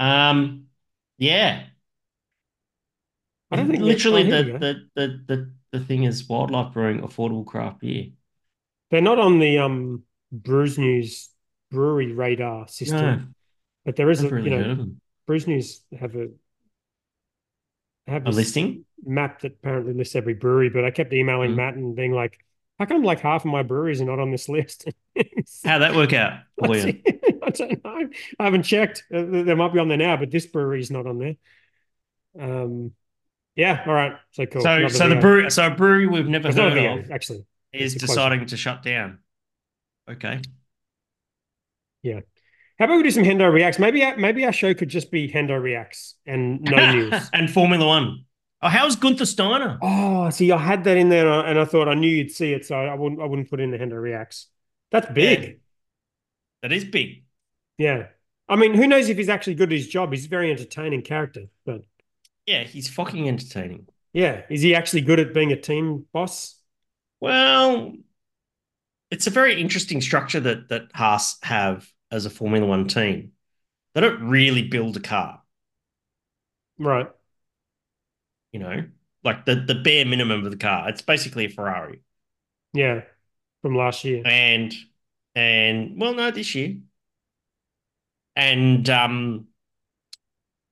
S2: Um, yeah.
S1: I don't think
S2: literally
S1: oh,
S2: the, the the the the thing is Wildlife Brewing, affordable craft beer.
S1: They're not on the um Brews News brewery radar system,
S2: No,
S1: but there is a
S2: really
S1: you know. Brews News have a have
S2: A listing?
S1: map that apparently lists every brewery. But I kept emailing
S2: Mhm.
S1: Matt and being like, "How come like half of my breweries are not on this list?"
S2: How'd that work out for you?
S1: I don't know. I haven't checked. Uh, They might be on there now, but this brewery is not on there. Um, yeah. All right. So cool.
S2: So,
S1: Another
S2: so the brewery, so a brewery we've never heard
S1: video,
S2: of
S1: actually.
S2: is deciding to shut down. Okay. Yeah.
S1: How about we do some Hendo reacts? Maybe maybe our show could just be Hendo reacts and no news.
S2: and Formula One. Oh, how's Gunther Steiner?
S1: Oh, see, I had that in there, and I, and I thought I knew you'd see it, so I wouldn't I wouldn't put in the Hendo reacts. That's big.
S2: That is big.
S1: Yeah. I mean, who knows if he's actually good at his job? He's a very entertaining character, but
S2: Yeah, he's fucking entertaining.
S1: yeah, is he actually good at being a team boss?
S2: Well, it's a very interesting structure that that Haas have as a Formula One team. They don't really build a car,
S1: Right.
S2: you know, like the the bare minimum of the car. It's basically a Ferrari,
S1: Yeah. From last year.
S2: and and well, no, this year, and um,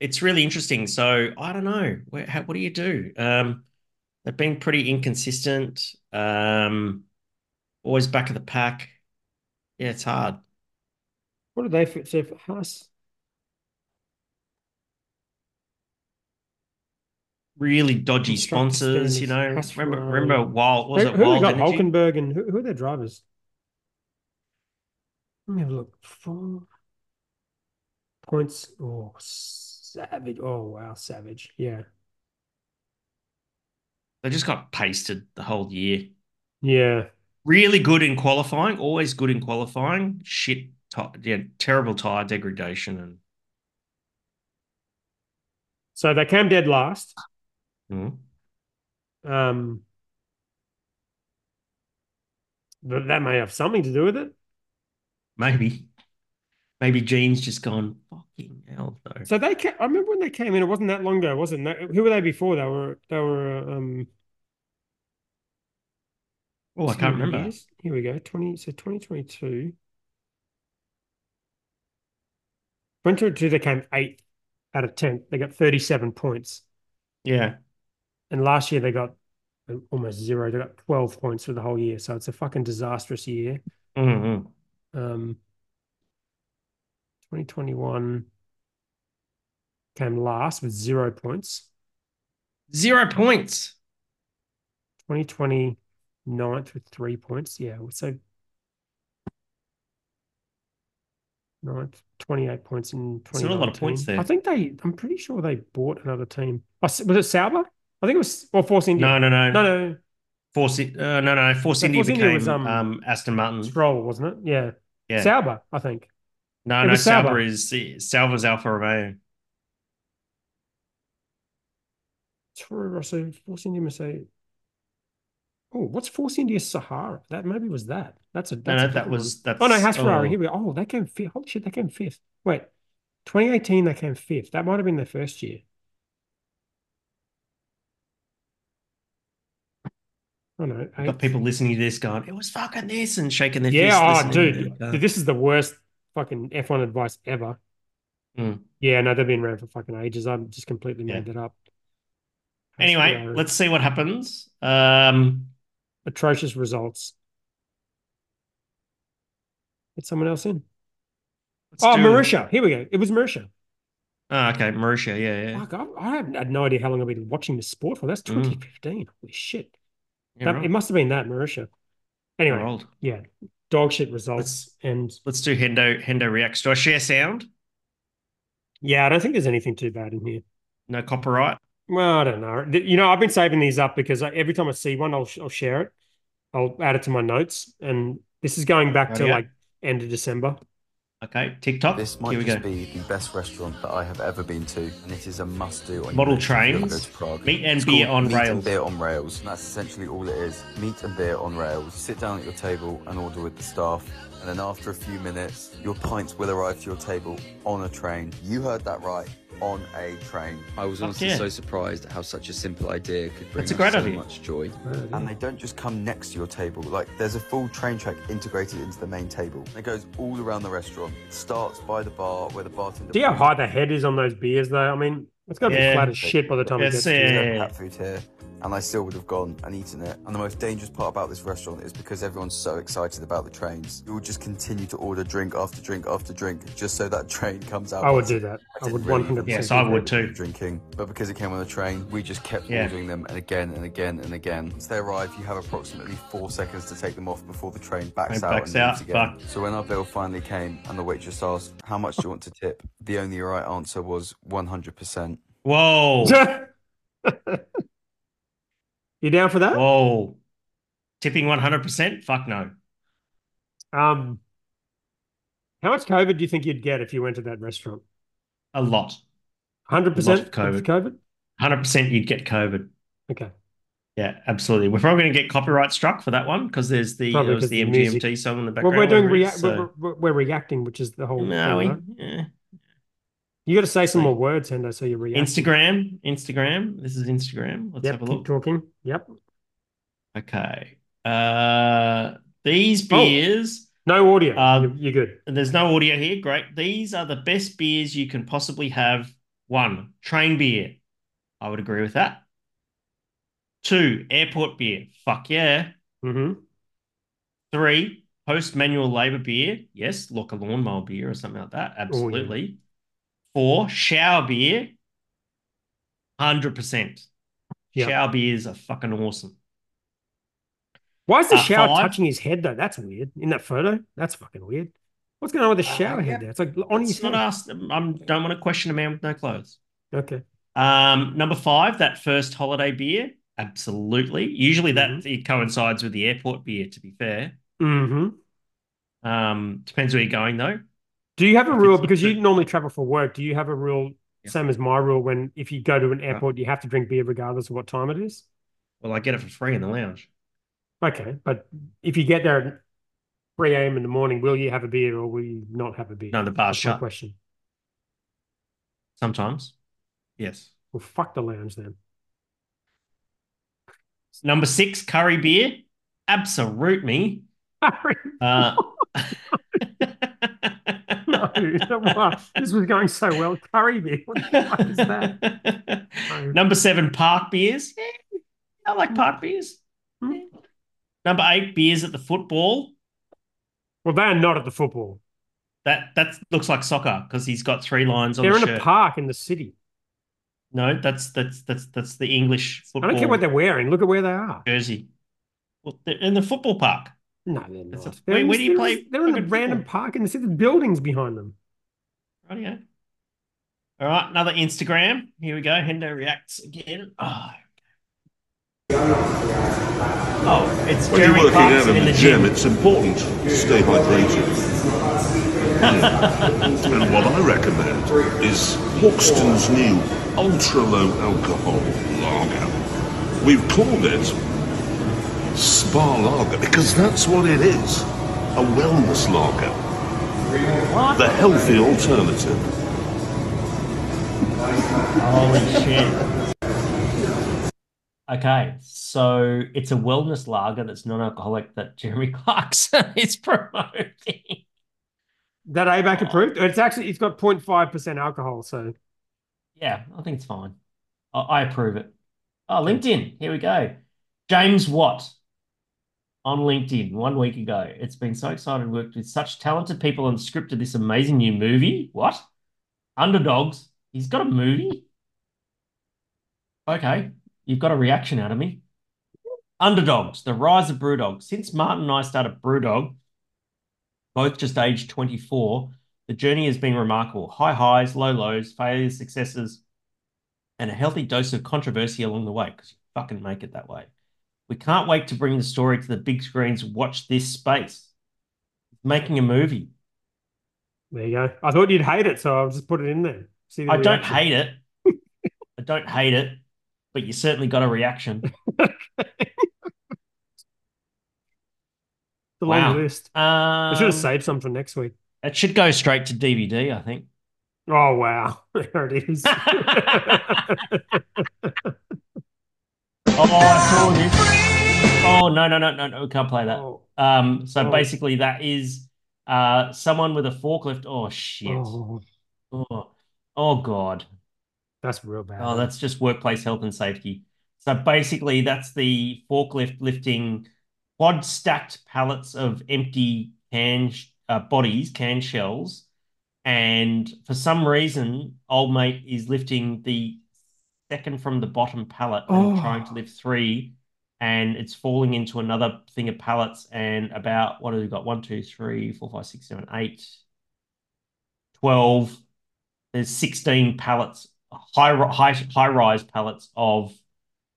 S2: it's really interesting. So I don't know, where, how, what do you do? Um, they've been pretty inconsistent. Um, always back of the pack. Yeah, it's hard.
S1: What did they fit? So for Haas,
S2: really dodgy sponsors, you know.
S1: Haas
S2: Remember,
S1: Ferrari.
S2: remember Wild was
S1: who,
S2: it
S1: who
S2: Wild
S1: got?
S2: Energy?
S1: Hulkenberg and who, who are their drivers? Let me have a look. Four points. Oh, savage. Oh, wow, savage. Yeah.
S2: They just got pasted the whole year.
S1: Yeah.
S2: Really good in qualifying, always good in qualifying. Shit, ti- yeah, terrible tire degradation and
S1: So they came dead last.
S2: mm,
S1: Um, but that may have something to do with it.
S2: maybe, maybe Gene's just gone fucking hell though.
S1: So they, ca- I remember when they came in. It wasn't that long ago, wasn't it? Who were they before? They were, they were. Um,
S2: Oh, I can't remember.
S1: years. Here we go. Twenty. So twenty twenty two. 2022, they came eighth out of 10. They got 37 points.
S2: Yeah,
S1: And last year they got almost zero. They got 12 points for the whole year. So it's a fucking disastrous year.
S2: Mhm.
S1: Um, 2021 came last with zero points.
S2: zero points.
S1: 2020 ninth with three points. Yeah. So ninth, 28 points in
S2: It's not a lot of points there.
S1: I think they, I'm pretty sure they bought another team. Oh, was it Sauber? I think it was, or Force India.
S2: No, no, no,
S1: No, no,
S2: Force, uh, no, no. Force
S1: No,
S2: India
S1: Force India
S2: became
S1: was, um,
S2: um, Aston Martin.
S1: Stroll, wasn't it? Yeah.
S2: Yeah,
S1: Sauber, I think.
S2: No,
S1: It
S2: no,
S1: Sauber.
S2: Sauber is Sauber's Alfa Romeo.
S1: Toro Rosso, Force India Mercedes. Oh, what's Force India Sahara? That maybe was that. That's a
S2: No,
S1: that's
S2: no,
S1: a
S2: that was that's
S1: Oh no, Haas
S2: oh,
S1: Ferrari. Here we go. Oh, they came fifth. Holy shit, they came fifth. Wait, 2018 they came fifth. That might have been their first year. Oh no,
S2: got people listening to this going, it was fucking this and shaking their
S1: Yeah,
S2: fist.
S1: oh dude.
S2: Uh,
S1: this is the worst fucking F1 advice ever.
S2: Mm.
S1: Yeah, no, they've been around for fucking ages. I'm just completely
S2: Yeah.
S1: made that up. Haas
S2: Anyway, let's see what happens. Um,
S1: atrocious results. Get someone else in. Oh,
S2: do-
S1: Marussia. Here we go. It was Marussia.
S2: Oh, okay, Marussia, yeah, yeah.
S1: Fuck, I, I have had no idea how long I've been watching this sport for. That's
S2: Mm.
S1: 2015. Holy shit. That- It must have been that,
S2: Marussia.
S1: Anyway,
S2: old.
S1: yeah. Dog shit results. And
S2: Let's do Hendo Hendo reacts. Do I share sound?
S1: yeah, I don't think there's anything too bad in here.
S2: No copyright.
S1: Well, I don't know. You know, I've been saving these up because I, every time I see one, I'll, I'll share it. I'll add it to my notes. And this is going back to
S2: Oh, yeah.
S1: like end of December.
S2: Okay, TikTok.
S3: This might
S2: Here we
S3: just be the best restaurant that I have ever been to, and it is a must-do.
S2: Model
S3: list if you ever go
S2: trains,
S3: to Prague.
S2: meat and
S3: It's
S2: beer on
S3: meat
S2: rails.
S3: And beer on rails. And that's essentially all it is: meat and beer on rails. Sit down at your table and order with the staff, and then after a few minutes, your pints will arrive to your table on a train. You heard that right. On a train. I was
S2: Fuck
S3: honestly
S2: yeah.
S3: so surprised at how such a simple idea could bring
S2: That's great
S3: so
S2: idea.
S3: much joy. And they don't just come next to your table. Like there's a full train track integrated into the main table. It goes all around the restaurant. Starts by the bar where the bartender.
S1: Do you know how high the head is on those beers, though? I mean, it's going to
S2: Yeah.
S1: be flat as shit by the time it
S2: Yes,
S1: gets to you.
S2: yeah.
S3: cat food here, and I still would have gone and eaten it. And the most dangerous part about this restaurant is because everyone's so excited about the trains, you will just continue to order drink after drink after drink just so that train comes out.
S1: I would do that. I
S3: didn't
S1: would 100%.
S2: Yes, I would too.
S3: Drinking, but because it came on the train, we just kept
S2: Yeah.
S3: ordering them and again and again and again. Once they arrive, you have approximately four seconds to take them off before the train backs
S2: Train
S3: out
S2: backs
S3: and
S2: out,
S3: again.
S2: fuck.
S3: So when our bill finally came and the waitress asked, "How much do you want to tip?" the only right answer was 100%.
S2: Whoa.
S1: you down for that?
S2: Whoa. Tipping 100%? Fuck no.
S1: Um, how much COVID do you think you'd get if you went to that restaurant?
S2: A lot.
S1: Hundred percent
S2: COVID.
S1: of COVID.
S2: 100% you'd get COVID.
S1: Okay.
S2: Yeah, absolutely. We're probably going to get copyright struck for that one because there's the
S1: Probably
S2: there was the
S1: the music-
S2: MGMT song in the background.
S1: Well, we're doing
S2: it
S1: react. we're, we're, we're reacting, which is the whole.
S2: No,
S1: thing,
S2: we, yeah.
S1: You got to say some more words, Hendo, so you react.
S2: Instagram, Instagram. This is Instagram. Let's
S1: Yep.
S2: have a look.
S1: Keep talking. Yep.
S2: Okay. Uh, these
S1: Oh.
S2: beers,
S1: No audio.
S2: Um,
S1: you're, good.
S2: and there's no audio here. Great. These are the best beers you can possibly have. One, train beer. I would agree with that. Two, airport beer. Fuck yeah.
S1: hmm
S2: Three, post manual labor beer. Yes, look a lawnmower beer or something like that. Absolutely. Four, shower beer. 100%.
S1: Yeah.
S2: Shower beers are fucking awesome.
S1: Why is the
S2: Uh,
S1: shower
S2: five.
S1: touching his head though? That's weird. In that photo, that's fucking weird. What's going on with the shower head there? It's like on his
S2: not
S1: head.
S2: asked. I don't want to question a man with no clothes.
S1: Okay.
S2: Um, number five, that first holiday beer. Absolutely. Usually that
S1: Mhm.
S2: it coincides with the airport beer, to be fair.
S1: hmm
S2: Um, depends where you're going though.
S1: Do you have a rule because you normally travel for work? Do you have a rule
S2: Yeah.
S1: same as my rule when if you go to an airport, you have to drink beer regardless of what time it is?
S2: Well, I get it for free in the lounge.
S1: Okay, but if you get there at 3 a.m. in the morning, will you have a beer or will you not have a beer?
S2: No, the bar's
S1: That's
S2: shut.
S1: question.
S2: Sometimes. Yes.
S1: Well, fuck the lounge then.
S2: Number six, curry beer. Absolute me. Uh,
S1: wow, this was going so well. Curry beer. What the fuck is that?
S2: Number seven, park beers. I like park beers.
S1: Hmm.
S2: Number eight, beers at the football.
S1: Well, they're not at the football.
S2: That that looks like soccer because he's got three lines on
S1: They're
S2: the
S1: in
S2: shirt.
S1: a park in the city.
S2: No, that's that's that's that's the English football.
S1: I don't care what they're wearing. Look at where they are.
S2: jersey. Well, they're in the football park.
S1: No, they're
S2: That's
S1: not.
S2: a-
S1: They're
S2: where-
S1: in
S2: where do you play
S1: in- They're in a random
S2: football?
S1: park in the city. There's buildings behind them.
S2: Rightio. All right, another Instagram. Here we go. Hendo reacts again. Oh. Oh, it's
S4: When you're working out
S2: Clarkson
S4: in
S2: in
S4: the
S2: the
S4: gym,
S2: gym.
S4: it's important to stay hydrated. And what I recommend is Hawkstone's new ultra low alcohol lager. We've called it Spa Lager because that's what it is a wellness lager.
S2: What?
S4: The healthy alternative.
S2: Holy shit. Okay, so it's a wellness lager that's non-alcoholic that Jeremy Clarkson is promoting.
S1: That ABAC approved? It's actually it's got 0.5% alcohol, so
S2: Yeah, I think it's fine. I, I approve it. Oh, LinkedIn. Here we go. James Watt on LinkedIn one week ago. It's been so exciting. Worked with such talented people and scripted this amazing new movie. What? Underdogs. He's got a movie. Okay, you've got a reaction out of me. Underdogs, the rise of Brewdog. Since Martin and I started Brewdog, both just aged 24, the journey has been remarkable. High highs, low lows, failures, successes, and a healthy dose of controversy along the way because you fucking make it that way. We can't wait to bring the story to the big screens. Watch this space. Making a movie.
S1: there you go. I thought you'd hate it, so I'll just put it in there. See the
S2: I don't hate it. I don't hate it, but you certainly got a reaction.
S1: It's a long
S2: Wow.
S1: list. I should have
S2: Um,
S1: saved some for next week.
S2: it should go straight to DVD, I think.
S1: Oh wow, there it is.
S2: Oh, I saw this. Oh no, no, no, no, no, we can't play that.
S1: oh,
S2: Um, so
S1: Oh.
S2: basically that is uh someone with a forklift. Oh shit.
S1: oh,
S2: Oh, oh god.
S1: that's real bad.
S2: Oh, that's just workplace health and safety. So basically, that's the forklift lifting quad stacked pallets of empty can sh- uh, bodies, can shells, and for some reason, old mate is lifting the second from the bottom pallet and
S1: Oh.
S2: trying to lift three, and it's falling into another thing of pallets. And about what have we got? One, two, three, four, five, six, seven, eight, 12. There's 16 pallets, high, high, high rise pallets of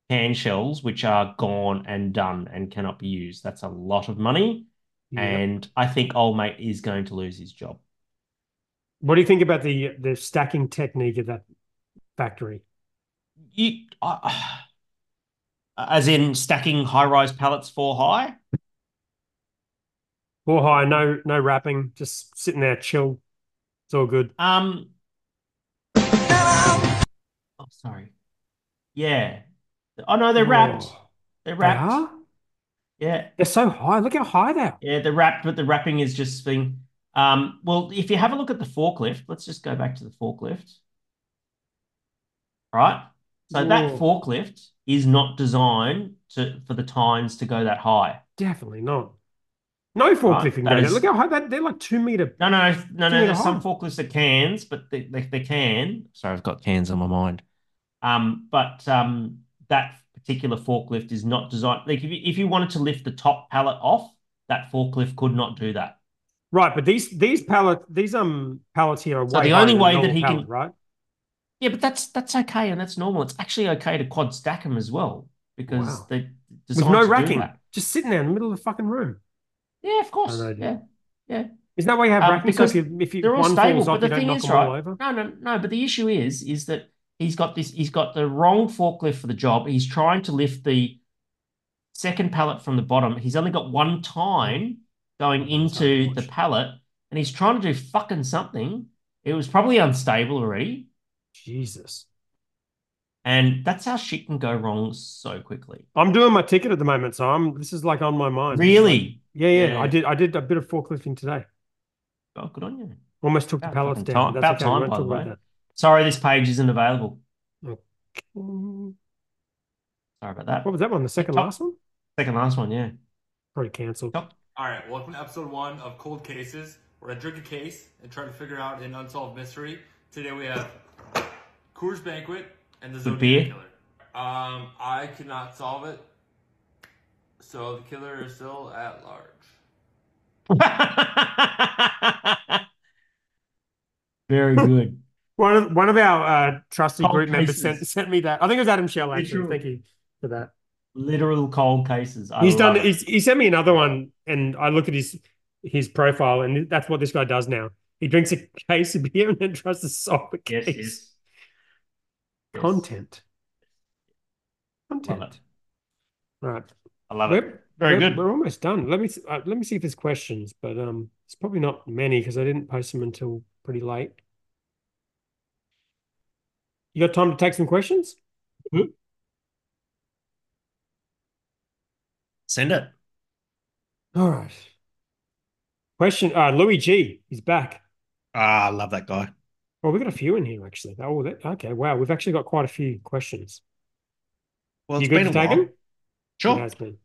S2: can shells, which are gone and done and cannot be used. That's a lot of money.
S1: Yeah.
S2: And I think old mate is going to lose his job.
S1: What do you think about the the stacking technique of that factory?
S2: You, uh, as in stacking high rise pallets four high?
S1: Four high, no no wrapping, just sitting there chill. It's all good.
S2: Um, oh, sorry. Yeah. Oh, no, they're wrapped.
S1: Oh,
S2: They're
S1: they
S2: wrapped.
S1: are?
S2: Yeah.
S1: They're so high. Look how high they are.
S2: Yeah, they're wrapped, but the wrapping is just thing. Um, well, if you have a look at the forklift, let's just go back to the forklift. Right? So that forklift is not designed to for the tines to go that high.
S1: Definitely not. No forklifting. can
S2: that
S1: go there.
S2: is-
S1: Look how high that they're like two meter.
S2: No, no, no, no. There's some forklifts that cans, but they, they, they can. Sorry, I've got cans on my mind. Um, but um, that particular forklift is not designed. Like if you, if you wanted to lift the top pallet off, that forklift could not do that.
S1: Right, but these these pallet these um pallets here are
S2: So the only way that he
S1: pallet,
S2: can-
S1: right?
S2: Yeah, but that's that's okay and that's normal. It's actually okay to quad stack them as well because
S1: Wow.
S2: they
S1: With no
S2: to do
S1: racking, just sitting there in the middle of the fucking room.
S2: Yeah, of course.
S1: Know,
S2: yeah, yeah.
S1: Isn't that why you have
S2: Um,
S1: racking? So if
S2: because
S1: you if you
S2: They're all
S1: one
S2: stable, but the
S1: you don't
S2: thing is, right? No, no, no. But the issue is, is that he's got this. He's got the wrong forklift for the job. He's trying to lift the second pallet from the bottom. He's only got one tine going
S1: Oh,
S2: into the pallet, and he's trying to do fucking something. It was probably unstable already,
S1: Jesus.
S2: and that's how shit can go wrong so quickly.
S1: I'm doing my ticket at the moment, so I'm this is like on my mind. It's like-
S2: Really?
S1: yeah, yeah,
S2: Yeah.
S1: I did I did a bit of forklifting today.
S2: Oh, good on you.
S1: Almost took the pallets
S2: fucking
S1: down.
S2: time-
S1: That's
S2: about
S1: okay.
S2: time, by the way. Sorry, this page isn't available.
S1: that. Mm,
S2: Sorry about that.
S1: What was that one? The second
S2: TikTok.
S1: last one?
S2: Second last one, yeah.
S1: Probably cancelled.
S2: Yep.
S5: All right, welcome to episode one of Cold Cases. We're gonna drink a case and try to figure out an unsolved mystery. Today we have Coors Banquet and the Zodiac
S2: beer?
S5: Killer. Um, I cannot solve it, so the killer is still at large.
S2: Very good.
S1: One of one of our uh, trusty
S2: Cold
S1: group members sent sent me that. I think it was Adam Shell actually.
S2: sure.
S1: Thank you for that.
S2: Literal cold cases. I
S1: He's done.
S2: it.
S1: He's, he sent me another one, and I look at his his profile, and that's what this guy does now. He drinks a case of beer and then tries to solve a
S2: Yes,
S1: case.
S2: yes. Yes.
S1: Content. Content.
S2: it.
S1: Right.
S2: I love it.
S1: We're,
S2: Very
S1: we're-
S2: good.
S1: We're almost done. Let me uh, let me see if there's questions, but um, it's probably not many because I didn't post them until pretty late. You got time to take some questions?
S2: Send it.
S1: All right. Question. Uh, Louis G. He's back.
S2: Ah, I love that guy.
S1: Well, we've got a few in here actually. Oh, that, okay. Wow, we've actually got quite a few questions.
S2: Well,
S1: you
S2: it's
S1: good
S2: been
S1: to
S2: a
S1: take
S2: while.
S1: them? It has been.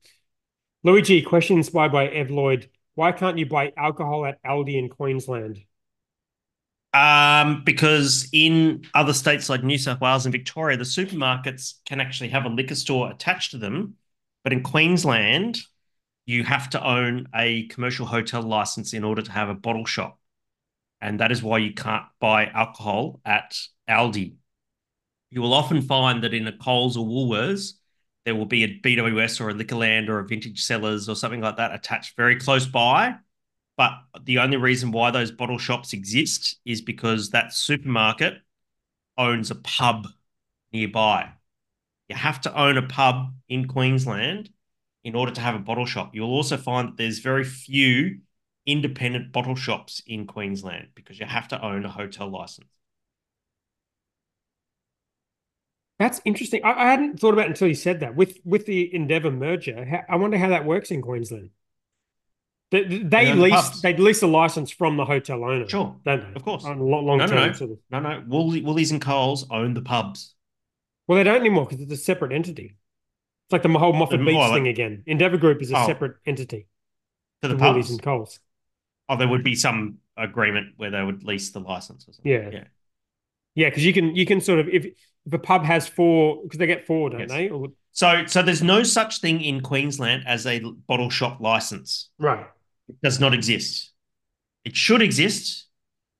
S1: Louis G. Question inspired by Ev Lloyd. Why can't you buy alcohol at Aldi in Queensland?
S2: Um, because in other states like New South Wales and Victoria, the supermarkets can actually have a liquor store attached to them. But in Queensland, you have to own a commercial hotel license in order to have a bottle shop. And that is why you can't buy alcohol at Aldi. You will often find that in a Coles or Woolworths, there will be a BWS or a Liquorland or a Vintage Cellars or something like that attached very close by. But the only reason why those bottle shops exist is because that supermarket owns a pub nearby. You have to own a pub in Queensland in order to have a bottle shop. You'll also find that there's very few independent bottle shops in Queensland because you have to own a hotel license.
S1: That's interesting. I, I hadn't thought about it until you said that. With with the Endeavour merger, how, I wonder how that works in Queensland. They, they
S2: the
S1: lease
S2: pubs.
S1: they lease a license from the hotel owner,
S2: Sure,
S1: don't they?
S2: of course.
S1: On long, long
S2: No, no,
S1: term
S2: no.
S1: sort of.
S2: No, no. Woolly, Woolies and Coles own the pubs.
S1: Well, they don't anymore because it's a separate entity. It's like the whole Moffat Beach
S2: like-
S1: thing again. Endeavour Group is a
S2: Oh.
S1: separate entity
S2: To the
S1: to Woolies
S2: pubs.
S1: and Coles.
S2: Oh, there would be some agreement where they would lease the license or something.
S1: Yeah.
S2: Yeah.
S1: Yeah, because you can you can sort of if if a pub has four because they get four, don't
S2: Yes.
S1: they? Or,
S2: So, so there's no such thing in Queensland as a bottle shop license.
S1: right.
S2: It does not exist. It should exist.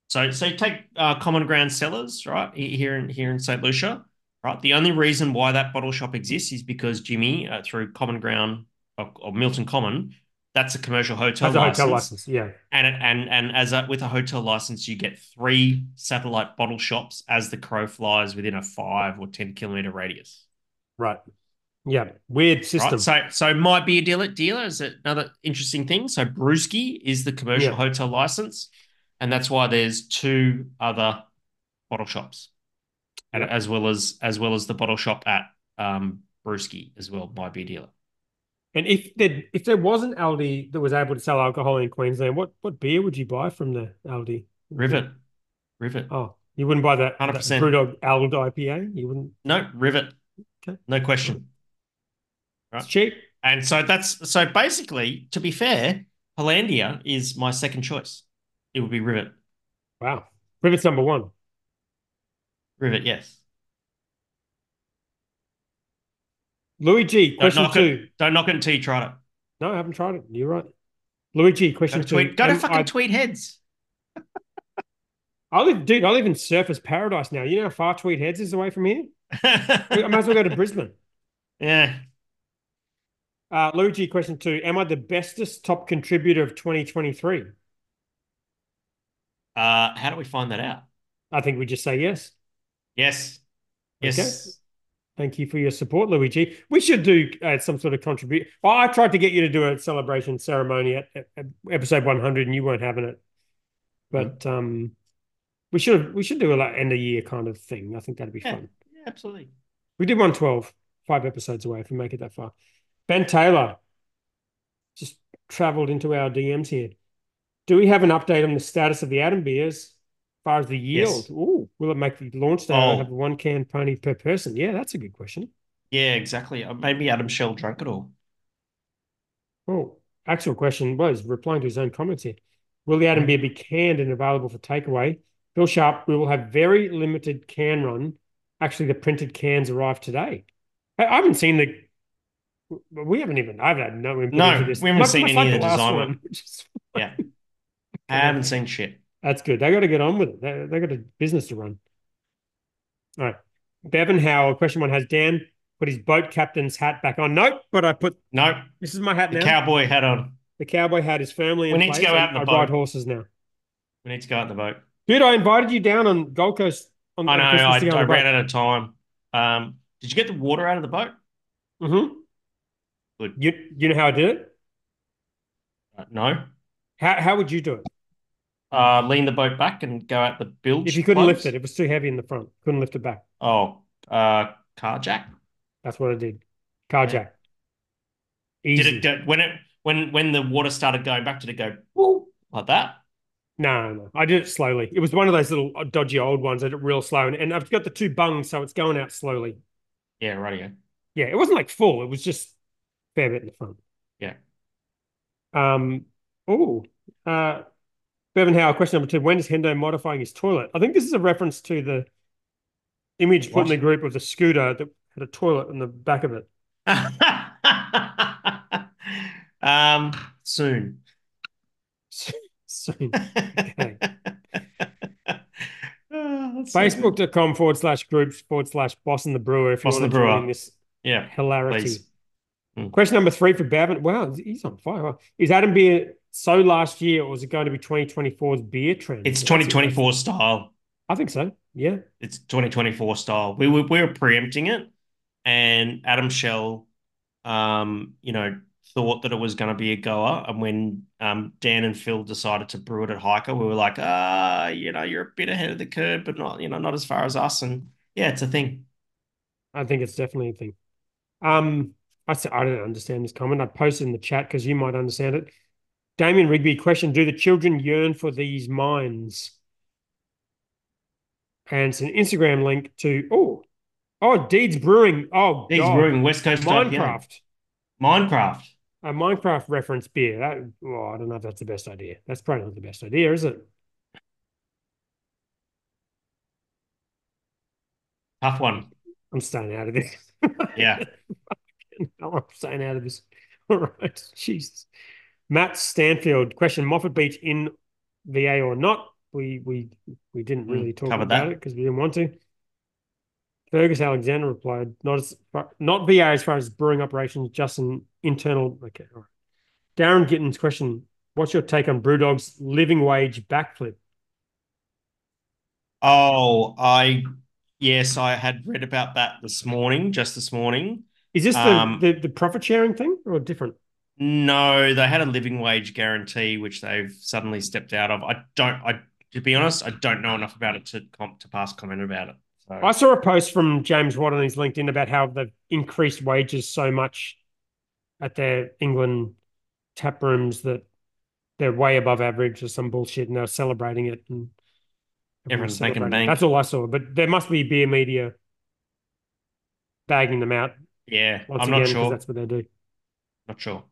S2: So, so take uh, Common Ground Cellars, right here in here in St Lucia, right. The only reason why that bottle shop exists is because Jimmy, uh, through Common Ground or, or Milton Common, that's a commercial hotel
S1: a
S2: license.
S1: hotel license. Yeah.
S2: And and and as a with a hotel license, you get three satellite bottle shops as the crow flies within a five or ten kilometer radius.
S1: Right. Yeah. Weird system.
S2: Right. So so might be a deal at dealer is another interesting thing. So Brewski is the commercial
S1: Yeah.
S2: hotel license, and that's why there's two other bottle shops, and as well as as well as the bottle shop at um Brewski as well might be a dealer.
S1: And if there if there was an Aldi that was able to sell alcohol in Queensland, what what beer would you buy from the Aldi?
S2: Rivet, Rivet.
S1: Oh, you wouldn't buy that, that
S2: 100%.
S1: Brewdog Aldi IPA? You wouldn't.
S2: No, Rivet.
S1: Okay.
S2: No question.
S1: It's cheap.
S2: And so that's so basically, to be fair, Hollandia is my second choice. It would be Rivet.
S1: Wow. Rivet's number one.
S2: Rivet, yes.
S1: Louis G.
S2: Don't
S1: Question two.
S2: it. Don't knock it until you tried it.
S1: No, I haven't tried it. You're right. Louis G.
S2: Go
S1: Question two.
S2: tweet, go to
S1: Am
S2: fucking
S1: I,
S2: Tweed Heads.
S1: I live, dude. I live in Surfers Paradise now. You know how far Tweed Heads is away from here? I might as well go to Brisbane.
S2: yeah.
S1: Uh, Louis G. Question two. Am I the bestest top contributor of 2023?
S2: Uh, how do we find that out?
S1: I think we just say yes.
S2: Yes. Yes.
S1: Thank you for your support, Luigi. We should do uh, some sort of contribute. Well, I tried to get you to do a celebration ceremony at, at- at episode 100, and you weren't having it. But um, we should we should do a like end of year kind of thing. I think that'd be
S2: Yeah.
S1: fun.
S2: Yeah, absolutely.
S1: We did 112, five episodes away if we make it that far. Ben Taylor just traveled into our DMs here. Do we have an update on the status of the Adam beers far as the yield?
S2: Yes.
S1: Ooh, will it make the launch day
S2: Oh.
S1: have one can pony per person? Yeah, that's a good question.
S2: Yeah, exactly. Uh, Maybe Adam Shell drunk it all.
S1: Oh, actual question was replying to his own comments here. Will the Adam beer be canned and available for takeaway? Bill Sharp, we will have very limited can run. Actually, the printed cans arrived today. I, haven't seen the. We haven't even. I've had no
S2: No, we haven't
S1: Much-
S2: seen
S1: much
S2: any
S1: like
S2: of the design
S1: one.
S2: Yeah. I haven't seen shit.
S1: That's good. They got to get on with it. They, they got a business to run. All right. Bevan Howell, question one has Dan, put his boat captain's hat back on. Nope, but I put
S2: nope.
S1: this is my hat
S2: the
S1: now.
S2: cowboy hat on.
S1: the cowboy hat is firmly in
S2: We need to go out in the
S1: I
S2: boat.
S1: ride horses now.
S2: We need to go out in the boat.
S1: Dude, I invited you down on Gold Coast on,
S2: I know. I,
S1: to
S2: I ran out of time. Um, did you get the water out of the boat?
S1: Mm Mhm.
S2: Good.
S1: You you know how I did it?
S2: Uh, no.
S1: How how would you do it?
S2: Uh, lean the boat back and go out the bilge.
S1: If you couldn't lift it, it was too heavy in the front. Couldn't lift it back.
S2: Oh, uh, car jack.
S1: That's what I did. Car
S2: Yeah.
S1: jack.
S2: Did
S1: Easy.
S2: it go, when it when when the water started going back? Did it go woo, like that?
S1: No, no, I did it slowly. It was one of those little uh, dodgy old ones. I did it real slow, and, and I've got the two bungs, so it's going out slowly.
S2: Yeah, radio.
S1: Yeah, it wasn't like full. It was just a fair bit in the front.
S2: Yeah.
S1: Um. Oh. Uh. Bevan Howe, question number two. When is Hendo modifying his toilet? I think this is a reference to the image put in the group of the scooter that had a toilet in the back of it.
S2: um, soon.
S1: Soon.
S2: Oh, that's so.
S1: Facebook.com forward slash groups forward slash boss and the brewer if you
S2: Boss
S1: want to join this
S2: Yeah,
S1: hilarity.
S2: please. Mm.
S1: Question number three for Bevan. Wow, he's on fire. Is Adambier so last year, or is it going to be 2024's beer trend?
S2: It's 2024
S1: interesting.
S2: style.
S1: I think so. Yeah.
S2: It's 2024 style. We were we were preempting it, and Adam Shell, um, you know, thought that it was going to be a goer. And when um, Dan and Phil decided to brew it at Hiker, we were like, ah, you know, you're a bit ahead of the curve, but not, you know, not as far as us. And yeah, it's a thing.
S1: I think it's definitely a thing. Um, I said I don't understand this comment. I posted in the chat because you might understand it. Damien Rigby question: Do the children yearn for these mines? And it's an Instagram link to oh, oh Deeds Brewing. Oh,
S2: He's
S1: God.
S2: brewing West Coast.
S1: Minecraft.
S2: Minecraft.
S1: A Minecraft reference beer. That well, I don't know if that's the best idea. That's probably not the best idea, is it?
S2: Tough one.
S1: I'm staying out of this.
S2: Yeah.
S1: No, I'm staying out of this. All right. Jesus. Matt Stanfield, question Moffat Beach in VA or not? We we we didn't really talk
S2: covered
S1: about
S2: that.
S1: it because we didn't want to. Fergus Alexander replied, not as far, not VA as far as brewing operations, just an internal. Okay. All right. Darren Gitten's question: What's your take on Brewdog's living wage backflip?
S2: Oh, I yes, I had read about that this morning, just this morning.
S1: Is this the,
S2: Um,
S1: the the profit sharing thing or different?
S2: No, they had a living wage guarantee, which they've suddenly stepped out of. I don't. I to be honest, I don't know enough about it to com- to pass comment about it. So
S1: I saw a post from James Watt on his LinkedIn about how they've increased wages so much at their England tap rooms that they're way above average or some bullshit, and they're celebrating it. And
S2: Everyone's making bank.
S1: That's all I saw. But there must be beer media bagging them out
S2: yeah,
S1: once
S2: I'm
S1: again
S2: not
S1: because
S2: sure.
S1: that's what they do.
S2: Not sure.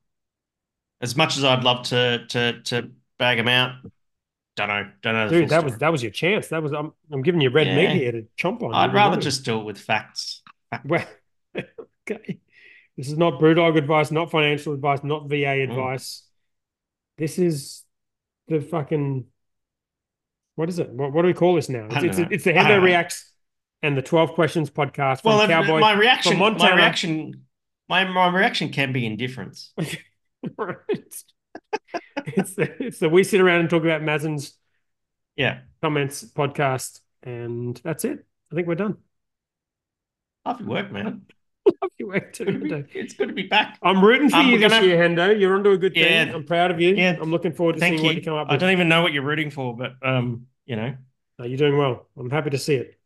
S2: As much as I'd love to to to bag them out, don't know. Don't know.
S1: Dude, that was that was your chance. That was I'm I'm giving you red meat here to chomp on.
S2: I'd rather
S1: know.
S2: just do it with facts.
S1: Well, okay. This is not Brewdog advice, not financial advice, not VA
S2: Mm.
S1: advice. This is the fucking what is it? What, what do we call this now? It's, it's, it's the
S2: know.
S1: Reacts and the 12 Questions podcast from
S2: Well,
S1: Cowboy.
S2: my reaction, my reaction, my my reaction can be indifference.
S1: Right. it's, the, it's the we sit around and talk about Mazen's
S2: Yeah,
S1: comments podcast, and that's it. I think we're done.
S2: lovely work, man.
S1: Love your work too,
S2: Good to be- it's good to be back.
S1: I'm rooting for
S2: Um,
S1: you this
S2: gonna-
S1: year, Hendo. You're onto a good thing.
S2: Yeah.
S1: I'm proud of you.
S2: Yeah.
S1: I'm looking forward to
S2: Thank
S1: seeing
S2: you.
S1: what you come up
S2: I don't even know what you're rooting for, but um, you know,
S1: No, you're doing well. I'm happy to see it.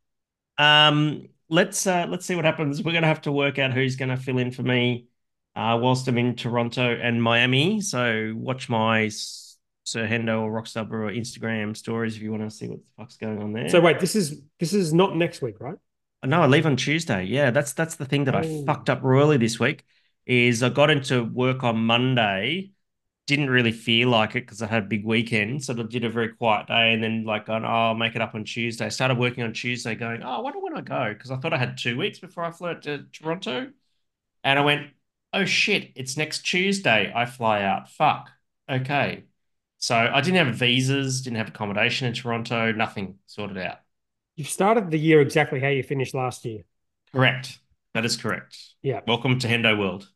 S2: um, let's uh, let's see what happens. We're gonna have to work out who's gonna fill in for me, uh, whilst I'm in Toronto and Miami. So watch my Sir Hendo or Rockstar Brewer Instagram stories if you want to see what the fuck's going on there.
S1: So wait, this is this is not next week, right?
S2: No, I leave on Tuesday. Yeah, that's that's the thing that I
S1: Oh.
S2: fucked up royally this week. Is I got into work on Monday, didn't really feel like it because I had a big weekend, so I did a very quiet day, and then like oh, I'll make it up on Tuesday. Started working on Tuesday, going, oh, I wonder when I go because I thought I had two weeks before I flew to Toronto, and I went, oh shit, it's next Tuesday. I fly out. Fuck. Okay. So I didn't have visas, didn't have accommodation in Toronto, nothing sorted out.
S1: You've started the year exactly how you finished last year.
S2: Correct. That is correct.
S1: Yeah.
S2: Welcome to Hendo World.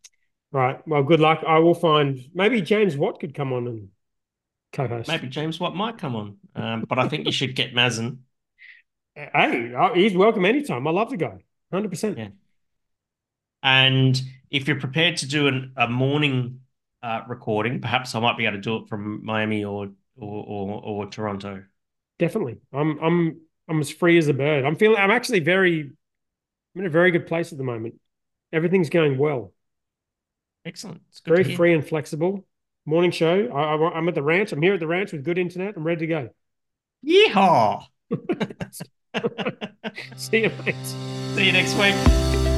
S1: Right. Well, good luck. I will find maybe James Watt could come on and co-host.
S2: Maybe James Watt might come on, um, but I think you should get Mazen.
S1: Hey, uh, he's welcome anytime. I love the guy. Hundred percent.
S2: And if you're prepared to do an, a morning uh, recording, perhaps I might be able to do it from Miami or or or, or Toronto.
S1: Definitely. I'm I'm I'm as free as a bird. I'm feeling I'm actually very I'm in a very good place at the moment. Everything's going well.
S2: Excellent. It's good
S1: Very free and flexible. Morning show. I, I'm at the ranch. I'm here at the ranch with good internet. I'm ready to go.
S2: Yeehaw!
S1: See you, mate.
S2: See you next week.